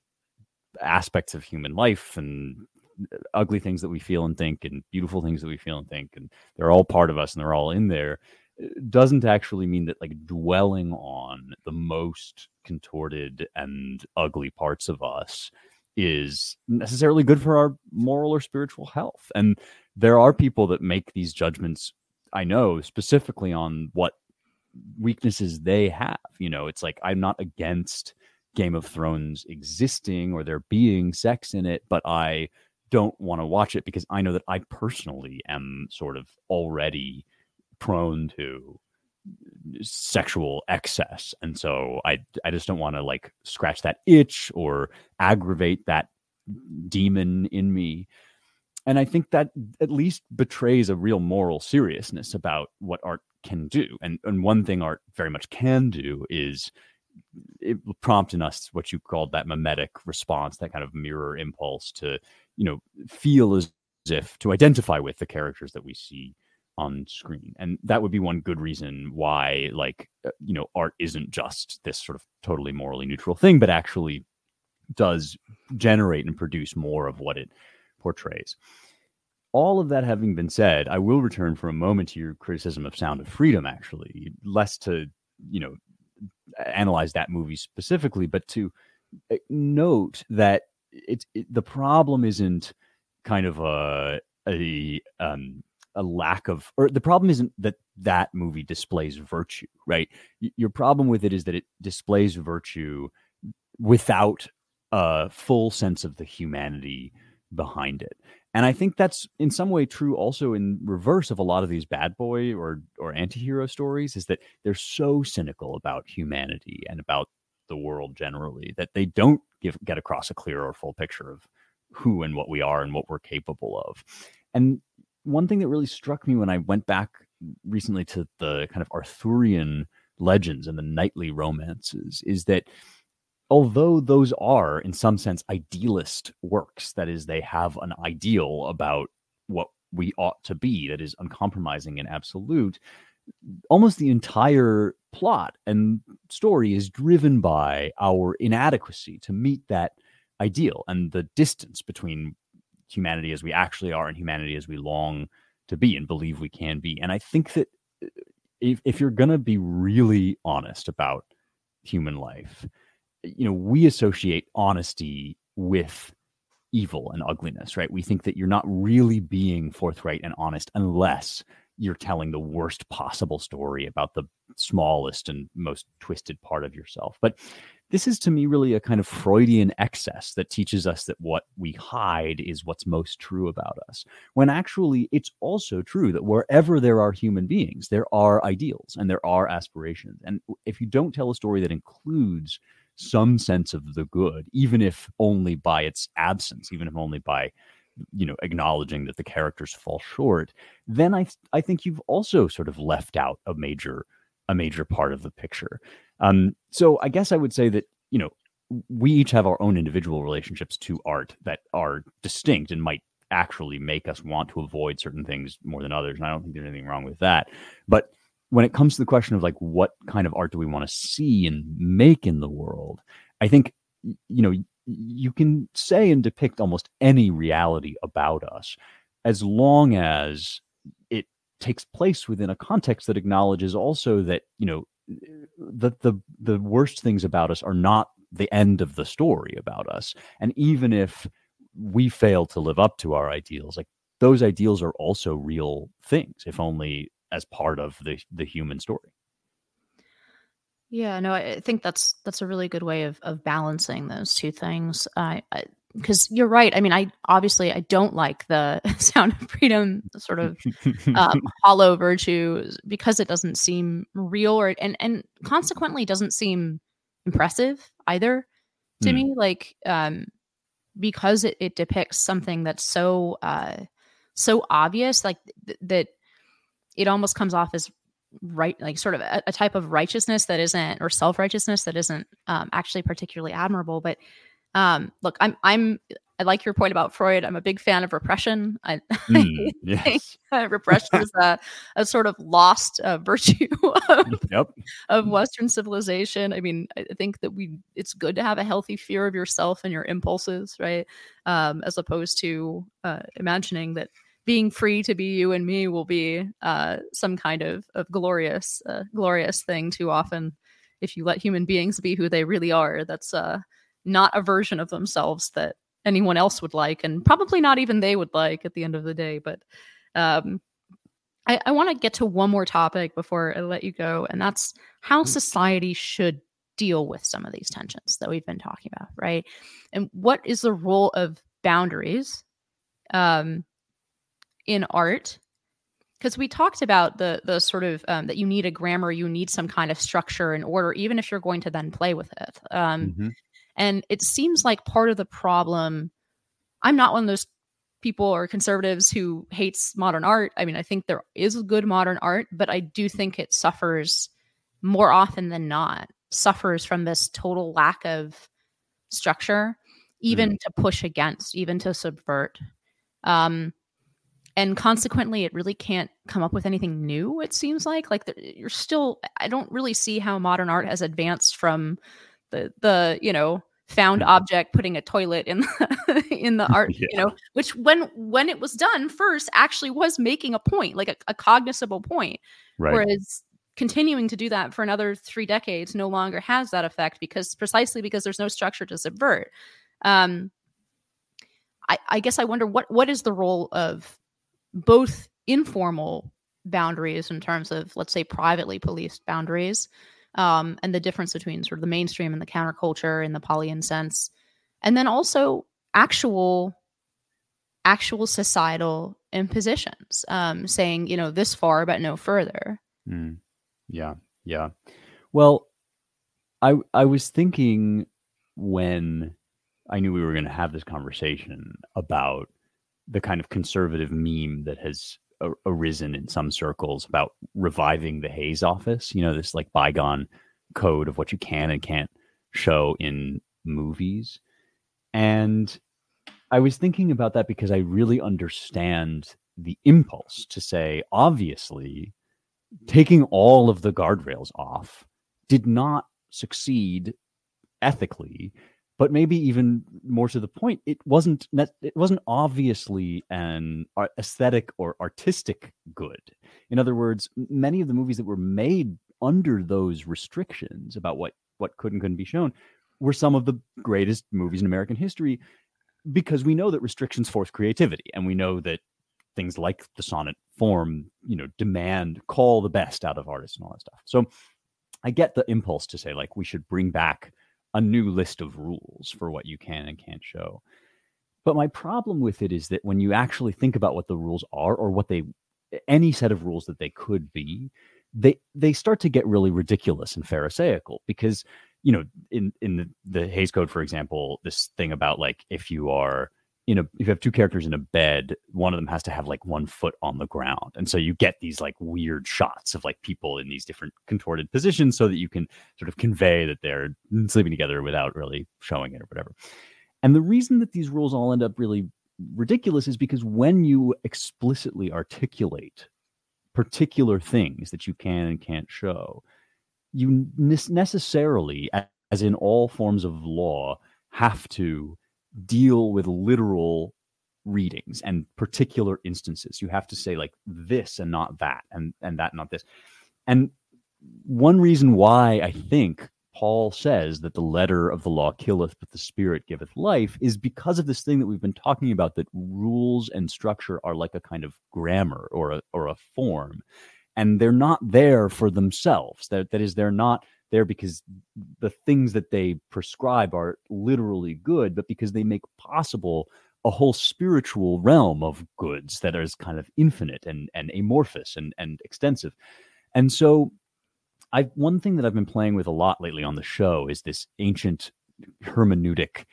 B: aspects of human life and uh, ugly things that we feel and think and beautiful things that we feel and think and they're all part of us and they're all in there uh, doesn't actually mean that like dwelling on the most contorted and ugly parts of us is necessarily good for our moral or spiritual health. And there are people that make these judgments i know specifically on what weaknesses they have you know? It's like i'm not against Game of Thrones existing or there being sex in it, but I don't want to watch it because I know that I personally am sort of already prone to sexual excess. And so i i just don't want to like scratch that itch or aggravate that demon in me. And i think that at least betrays a real moral seriousness about what art can do. And and one thing art very much can do is it prompt in us what you called that mimetic response, that kind of mirror impulse to, you know, feel as if to identify with the characters that we see on screen. And that would be one good reason why, like, uh, you know, art isn't just this sort of totally morally neutral thing, but actually does generate and produce more of what it portrays. All of that having been said, I will return for a moment to your criticism of Sound of Freedom, actually, less to, you know, analyze that movie specifically, but to eh, note that it's it, the problem isn't kind of a a um a lack of or the problem isn't that that movie displays virtue right? Your problem with it is that it displays virtue without a full sense of the humanity behind it and I think that's in some way true also in reverse of a lot of these bad boy or or anti-hero stories is that they're so cynical about humanity and about the world generally that they don't give get across a clear or full picture of who and what we are and what we're capable of. And one thing that really struck me when I went back recently to the kind of Arthurian legends and the knightly romances is that although those are in some sense idealist works that is they have an ideal about what we ought to be that is uncompromising and absolute almost the entire plot and story is driven by our inadequacy to meet that ideal and the distance between humanity as we actually are and humanity as we long to be and believe we can be. And i think that uh, if, if you're going to be really honest about human life you know, we associate honesty with evil and ugliness, right? We think that you're not really being forthright and honest unless you're telling the worst possible story about the smallest and most twisted part of yourself. But this is to me really a kind of Freudian excess that teaches us that what we hide is what's most true about us. When actually, it's also true that wherever there are human beings, there are ideals and there are aspirations. And if you don't tell a story that includes some sense of the good, even if only by its absence, even if only by you know acknowledging that the characters fall short then i i think you've also sort of left out a major a major part of the picture. Um so i guess i would say that you know we each have our own individual relationships to art that are distinct and might actually make us want to avoid certain things more than others and i don't think there's anything wrong with that. But when it comes to the question of like what kind of art do we want to see and make in the world i think you know you can say and depict almost any reality about us as long as it takes place within a context that acknowledges also that you know that the the worst things about us are not the end of the story about us. And even if we fail to live up to our ideals like those ideals are also real things if only as part of the the human story
A: yeah, no, I think that's that's a really good way of of balancing those two things. I, because you're right. I mean, I obviously I don't like the <laughs> sound of freedom sort of um, <laughs> hollow virtue because it doesn't seem real or and and consequently doesn't seem impressive either to mm. me. Like um, because it, it depicts something that's so uh, so obvious, like th- that it almost comes off as right like sort of a, a type of righteousness that isn't or self-righteousness that isn't um, actually particularly admirable but um, look i'm i'm i like your point about freud i'm a big fan of repression i, <laughs> mm, yes. uh, repression is a, a sort of lost uh, virtue <laughs> of, yep. of western civilization i mean i think that we it's good to have a healthy fear of yourself and your impulses right um, as opposed to uh, imagining that being free to be you and me will be uh, some kind of, of glorious, uh, glorious thing too often. If you let human beings be who they really are, that's uh, not a version of themselves that anyone else would like, and probably not even they would like at the end of the day. But um, I, I want to get to one more topic before I let you go, and that's how mm. society should deal with some of these tensions that we've been talking about, right? And what is the role of boundaries um, in art because we talked about the the sort of um, that you need a grammar you need some kind of structure and order even if you're going to then play with it um, mm-hmm. and it seems like part of the problem i'm not one of those people or conservatives who hates modern art i mean i think there is good modern art but i do think it suffers more often than not suffers from this total lack of structure even mm. to push against even to subvert um, and consequently it really can't come up with anything new it seems like like the, you're still i don't really see how modern art has advanced from the the you know found mm-hmm. object putting a toilet in the, <laughs> in the art yeah. you know <laughs> which when when it was done first actually was making a point like a, a cognizable point right. whereas continuing to do that for another three decades no longer has that effect because precisely because there's no structure to subvert um I, I guess I wonder what what is the role of both informal boundaries in terms of let's say privately policed boundaries um, and the difference between sort of the mainstream and the counterculture in the Pollyan sense and then also actual actual societal impositions um, saying you know this far but no further.
B: Mm. yeah. Yeah. Well i i was thinking when i knew we were going to have this conversation about the kind of conservative meme that has arisen in some circles about reviving the Hays office. You know, this like bygone code of what you can and can't show in movies. And I was thinking about that because I really understand the impulse to say, obviously, taking all of the guardrails off did not succeed ethically but maybe even more to the point it wasn't it wasn't obviously an aesthetic or artistic good. In other words many of the movies that were made under those restrictions about what what could and couldn't be shown were some of the greatest movies in american history because we know that restrictions force creativity and we know that things like the sonnet form you know demand call the best out of artists and all that stuff. So i get the impulse to say like we should bring back a new list of rules for what you can and can't show. But my problem with it is that when you actually think about what the rules are or what they any set of rules that they could be, they they start to get really ridiculous and pharisaical because you know in in the, the Hays Code, for example, this thing about like if you are in know, if you have two characters in a bed, one of them has to have like one foot on the ground. And so you get these like weird shots of like people in these different contorted positions so that you can sort of convey that they're sleeping together without really showing it or whatever. And the reason that these rules all end up really ridiculous is because when you explicitly articulate particular things that you can and can't show, you necessarily, as in all forms of law, have to deal with literal readings and particular instances. You have to say like this and not that, and and that not this. And one reason why I think Paul says that the letter of the law killeth, but the spirit giveth life, is because of this thing that we've been talking about that rules and structure are like a kind of grammar or a, or a form. And they're not there for themselves. That, that is, they're not there because the things that they prescribe are literally good, but because they make possible a whole spiritual realm of goods that is kind of infinite and, and amorphous and, and extensive. And so I one thing that I've been playing with a lot lately on the show is this ancient hermeneutic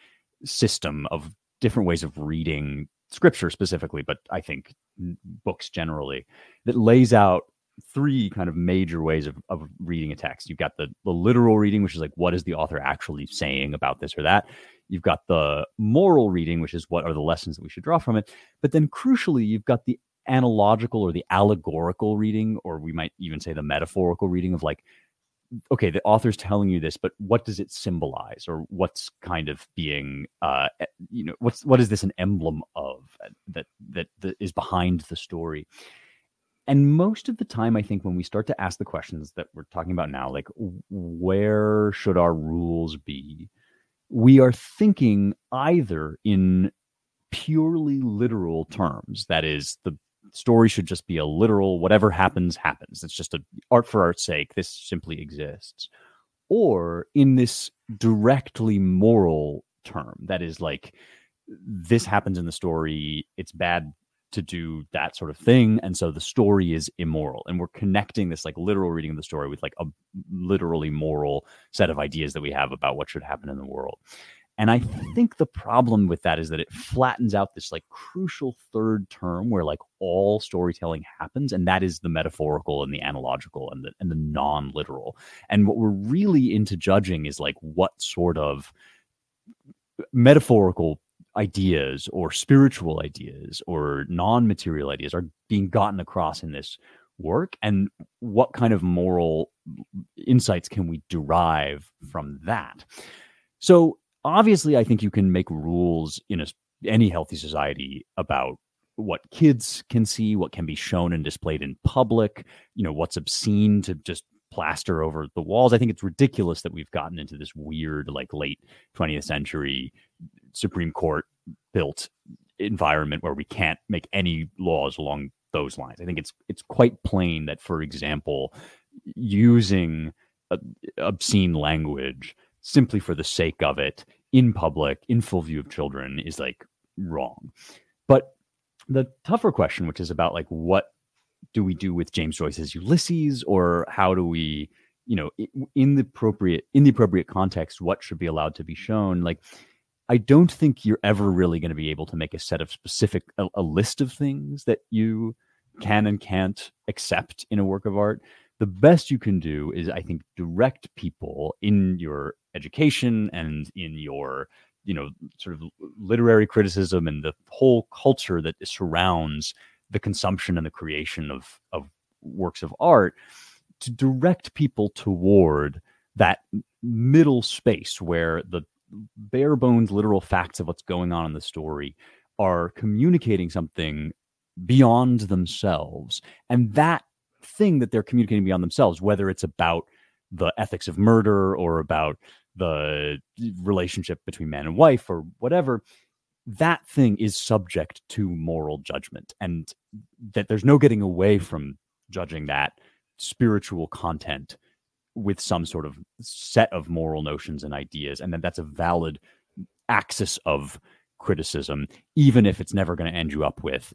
B: system of different ways of reading scripture specifically, but I think books generally that lays out three kind of major ways of, of reading a text. You've got the, the literal reading, which is like what is the author actually saying about this or that. You've got the moral reading, which is what are the lessons that we should draw from it. But then crucially, you've got the analogical or the allegorical reading, or we might even say the metaphorical reading of like, okay, the author's telling you this, but what does it symbolize, or what's kind of being, uh, you know, what's what is this an emblem of uh, that that that is behind the story? And most of the time, I think when we start to ask the questions that we're talking about now, like where should our rules be, we are thinking either in purely literal terms. That is, the story should just be a literal whatever happens happens it's just a art for art's sake this simply exists or in this directly moral term that is like this happens in the story it's bad to do that sort of thing and so the story is immoral and we're connecting this like literal reading of the story with like a literally moral set of ideas that we have about what should happen in the world and I think the problem with that is that it flattens out this like crucial third term where like all storytelling happens, and that is the metaphorical and the analogical and the and the non-literal. And what we're really into judging is like what sort of metaphorical ideas or spiritual ideas or non-material ideas are being gotten across in this work and what kind of moral insights can we derive from that? So obviously i think you can make rules in a, any healthy society about what kids can see what can be shown and displayed in public you know what's obscene to just plaster over the walls. I think it's ridiculous that we've gotten into this weird like late 20th century supreme court built environment where we can't make any laws along those lines i think it's it's quite plain that for example using obscene language simply for the sake of it in public, in full view of children, is like wrong. But the tougher question, which is about like what do we do with James Joyce's Ulysses, or how do we, you know, in the appropriate in the appropriate context, what should be allowed to be shown? Like, I don't think you're ever really going to be able to make a set of specific a, a list of things that you can and can't accept in a work of art. The best you can do is i think direct people in your education and in your you know sort of literary criticism and the whole culture that surrounds the consumption and the creation of of works of art to direct people toward that middle space where the bare bones literal facts of what's going on in the story are communicating something beyond themselves and that thing that they're communicating beyond themselves, whether it's about the ethics of murder or about the relationship between man and wife or whatever, that thing is subject to moral judgment. And that there's no getting away from judging that spiritual content with some sort of set of moral notions and ideas, and then that's a valid axis of criticism, even if it's never going to end you up with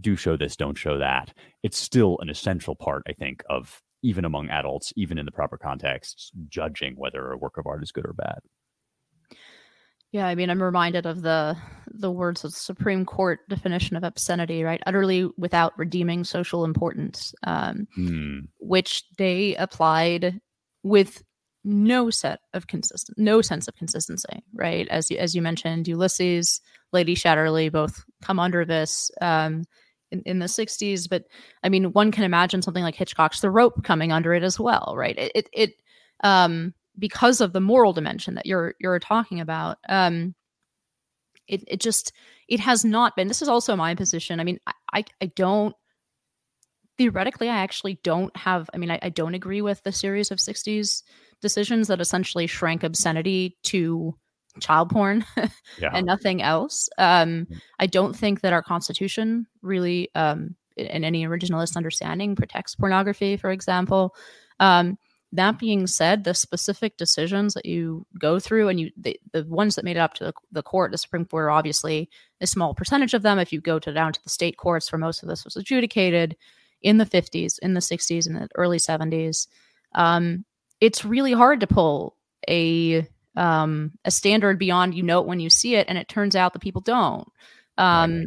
B: do show this, don't show that. It's still an essential part, I think, of even among adults, even in the proper context, judging whether a work of art is good or bad.
A: Yeah, I mean, I'm reminded of the the words of the Supreme Court definition of obscenity, right? Utterly without redeeming social importance, um,
B: Hmm.
A: which they applied with no set of consistent, no sense of consistency, right? As you, as you mentioned, Ulysses, Lady Chatterley both come under this um, in, in the 60s, but I mean, one can imagine something like Hitchcock's The Rope coming under it as well, right? It, it, it um, because of the moral dimension that you're you're talking about um it, it just it has not been this is also my position i mean i i, I don't theoretically i actually don't have i mean I, I don't agree with the series of 60s decisions that essentially shrank obscenity to child porn <laughs>
B: Yeah.
A: and nothing else um i don't think that our constitution really um in in any originalist understanding protects pornography for example um that being said, the specific decisions that you go through and you the, the ones that made it up to the, the court, the Supreme Court are obviously a small percentage of them. If you go to down to the state courts, for most of this was adjudicated in the 50s, in the 60s, in the early 70s. Um, it's really hard to pull a um, a standard beyond you know it when you see it, and it turns out that people don't. Um,
B: Right.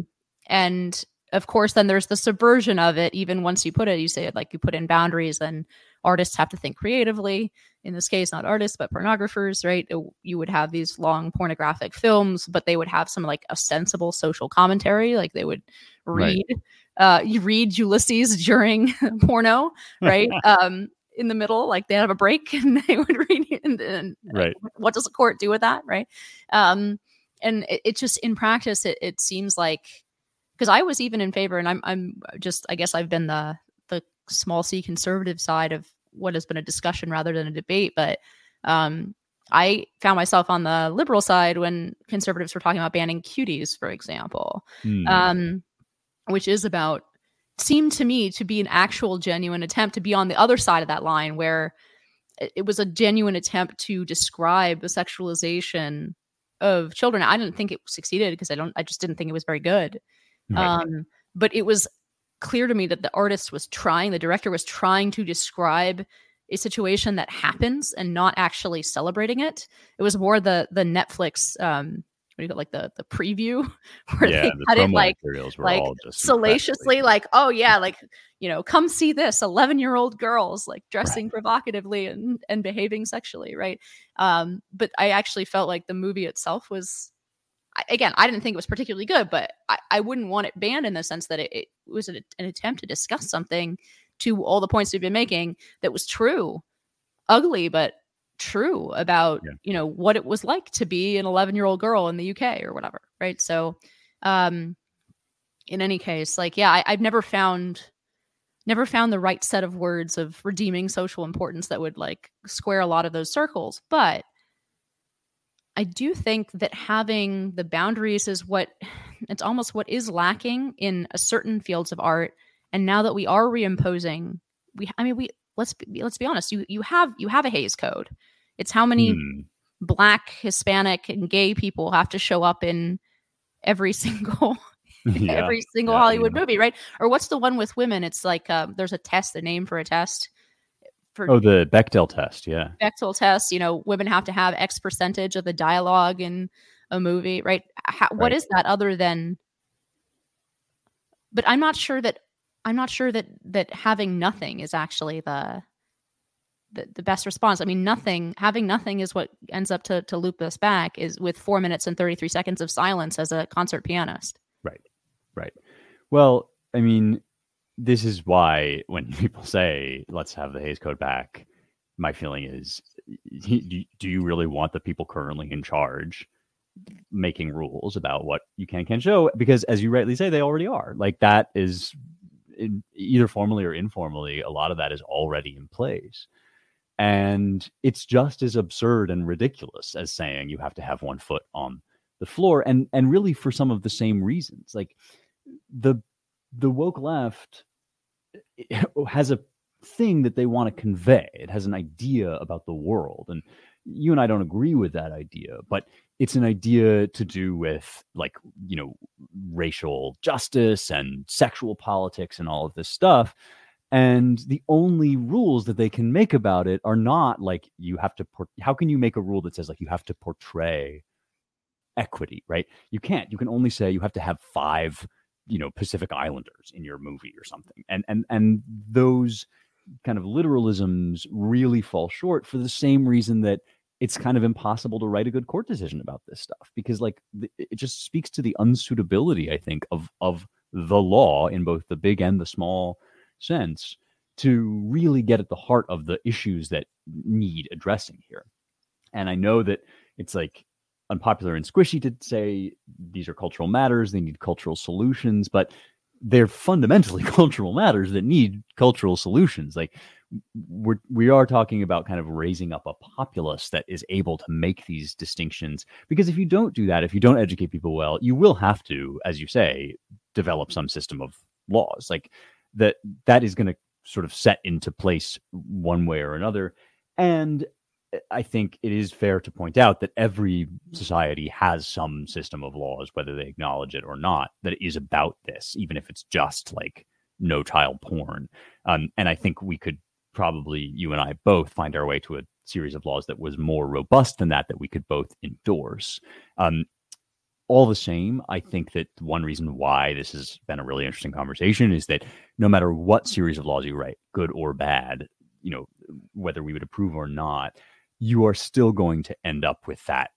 A: And of course, then there's the subversion of it. Even once you put it, you say it like you put in boundaries, and artists have to think creatively. In this case, not artists, but pornographers, right? It- you would have these long pornographic films, but they would have some like ostensible social commentary. Like they would
B: Right.
A: read, uh, you read Ulysses during <laughs> porno, right? <laughs> um, in the middle, like they have a break <laughs> and they would read it. And, and
B: Right.
A: what does the court do with that, right? Um, and it, it just in practice, it, it seems like because I was even in favor, and I'm I'm just I guess I've been the small c conservative side of what has been a discussion rather than a debate, but um, I found myself on the liberal side when conservatives were talking about banning cuties, for example,
B: Hmm.
A: um, which is about seemed to me to be an actual genuine attempt to be on the other side of that line where it- it was a genuine attempt to describe the sexualization of children. I didn't think it succeeded because I don't I just didn't think it was very good.
B: Right.
A: Um, but it was clear to me that the artist was trying, the director was trying to describe a situation that happens and not actually celebrating it. It was more the the Netflix um what do you call like the the preview <laughs> where
B: yeah,
A: they
B: the
A: cut it like like salaciously like oh yeah like you know come see this 11 year old girls like dressing provocatively and and behaving sexually right um but i actually felt like the movie itself was again i didn't think it was particularly good but i, I wouldn't want it banned in the sense that it, it was an, an attempt to discuss something to all the points we've been making that was true ugly but true about
B: Yeah.
A: you know what it was like to be an 11 year old girl in the uk or whatever right so um in any case like yeah I, i've never found never found the right set of words of redeeming social importance that would like square a lot of those circles but i do think that having the boundaries is what it's almost what is lacking in a certain fields of art. And now that we are reimposing we i mean we let's be, let's be honest you you have you have a Hays code. It's how many
B: Hmm.
A: black hispanic and gay people have to show up in every <laughs> single
B: Yeah,
A: every single
B: yeah,
A: hollywood
B: yeah.
A: movie right? Or what's the one with women? It's like um, there's a test a name for a test for
B: Oh, the Bechdel test. Yeah.
A: Bechdel test, you know, women have to have X percentage of the dialogue in a movie, right? How, What
B: Right.
A: is that other than? But I'm not sure that I'm not sure that that having nothing is actually the the, the best response. I mean, nothing having nothing is what ends up to to loop us back is with four minutes and thirty three seconds of silence as a concert pianist.
B: Right, right. Well, I mean, this is why when <laughs> people say, let's have the Hays Code back, my feeling is, do you really want the people currently in charge making rules about what you can can't show? Because as you rightly say, they already are. Like that is either formally or informally, a lot of that is already in place. And it's just as absurd and ridiculous as saying you have to have one foot on the floor and and really for some of the same reasons like the the woke left <laughs> has a thing that they want to convey. It has an idea about the world. And you and I don't agree with that idea, but it's an idea to do with like, you know, racial justice and sexual politics and all of this stuff. And the only rules that they can make about it are not like you have to, por- how can you make a rule that says like you have to portray equity, right? You can't. You can only say you have to have five, you know, Pacific Islanders in your movie or something. And and and those kind of literalisms really fall short for the same reason that it's kind of impossible to write a good court decision about this stuff because like it just speaks to the unsuitability i think of of the law in both the big and the small sense to really get at the heart of the issues that need addressing here and i know that it's like unpopular and squishy to say these are cultural matters they need cultural solutions but they're fundamentally <laughs> cultural matters that need cultural solutions. Like we're we are talking about kind of raising up a populace that is able to make these distinctions because if you don't do that if you don't educate people well you will have to as you say develop some system of laws. Like that that is going to sort of set into place one way or another. And i think it is fair to point out that every society has some system of laws whether they acknowledge it or not that is about this even if it's just like no child porn um, and i think we could probably you and I both find our way to a series of laws that was more robust than that that we could both endorse. Um, all the same, I think that one reason why this has been a really interesting conversation is that no matter what series of laws you write, good or bad, you know, whether we would approve or not, you are still going to end up with that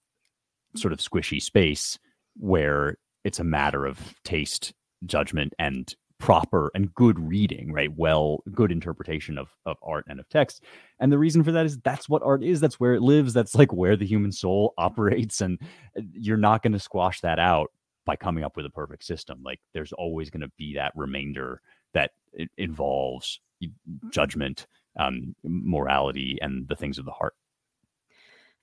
B: sort of squishy space where it's a matter of taste, judgment, and proper and good reading, right? Well, good interpretation of, of art and of text. And the reason for that is that's what art is. That's where it lives. That's like where the human soul <laughs> operates. And uh, you're not going to squash that out by coming up with a perfect system. Like there's always going to be that remainder that involves judgment, um, morality, and the things of the heart.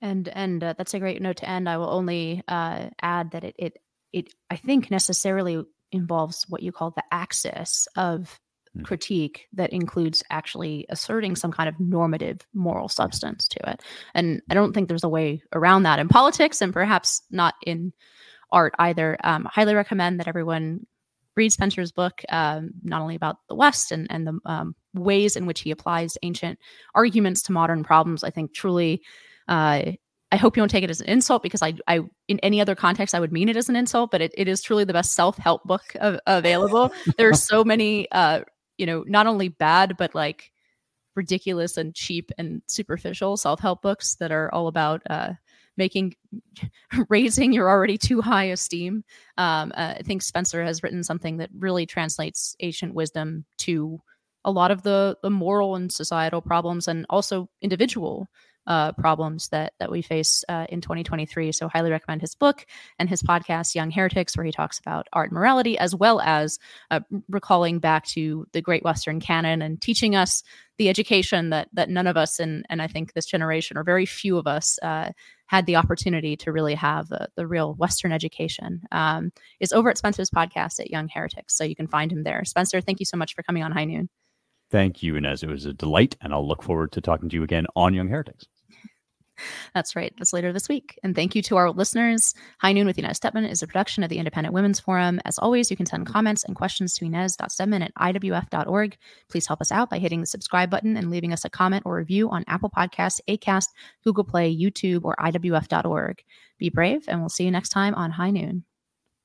A: And and uh, that's a great note to end. I will only uh, add that it it it I think necessarily involves what you call the axis of mm. critique that includes actually asserting some kind of normative moral substance to it. And I don't think there's a way around that in politics and perhaps not in art either. Um, highly recommend that everyone read Spencer's book, um, not only about the West and, and the um, ways in which he applies ancient arguments to modern problems. I think truly uh, I hope you don't take it as an insult because I, I, in any other context, I would mean it as an insult, but it, it is truly the best self help book of, available. <laughs> there are so many, uh, you know, not only bad, but like ridiculous and cheap and superficial self help books that are all about, uh, making <laughs> raising your already too high esteem. Um, uh, I think Spencer has written something that really translates ancient wisdom to a lot of the the moral and societal problems and also individual uh, problems that that we face uh, in 2023. So, highly recommend his book and his podcast, Young Heretics, where he talks about art and morality, as well as uh, recalling back to the Great Western Canon and teaching us the education that that none of us and and I think this generation or very few of us uh, had the opportunity to really have the, the real Western education. Um, is over at Spencer's podcast at Young Heretics, so you can find him there. Spencer, thank you so much for coming on High Noon.
B: Thank you, Inez. It was a delight, and I'll look forward to talking to you again on Young Heretics.
A: That's right. That's later this week. And thank you to our listeners. High Noon with Inez Stepman is a production of the Independent Women's Forum. As always, you can send comments and questions to Inez.Stepman at IWF.org. Please help us out by hitting the subscribe button and leaving us a comment or review on Apple Podcasts, Acast, Google Play, YouTube, or IWF.org. Be brave, and we'll see you next time on High Noon.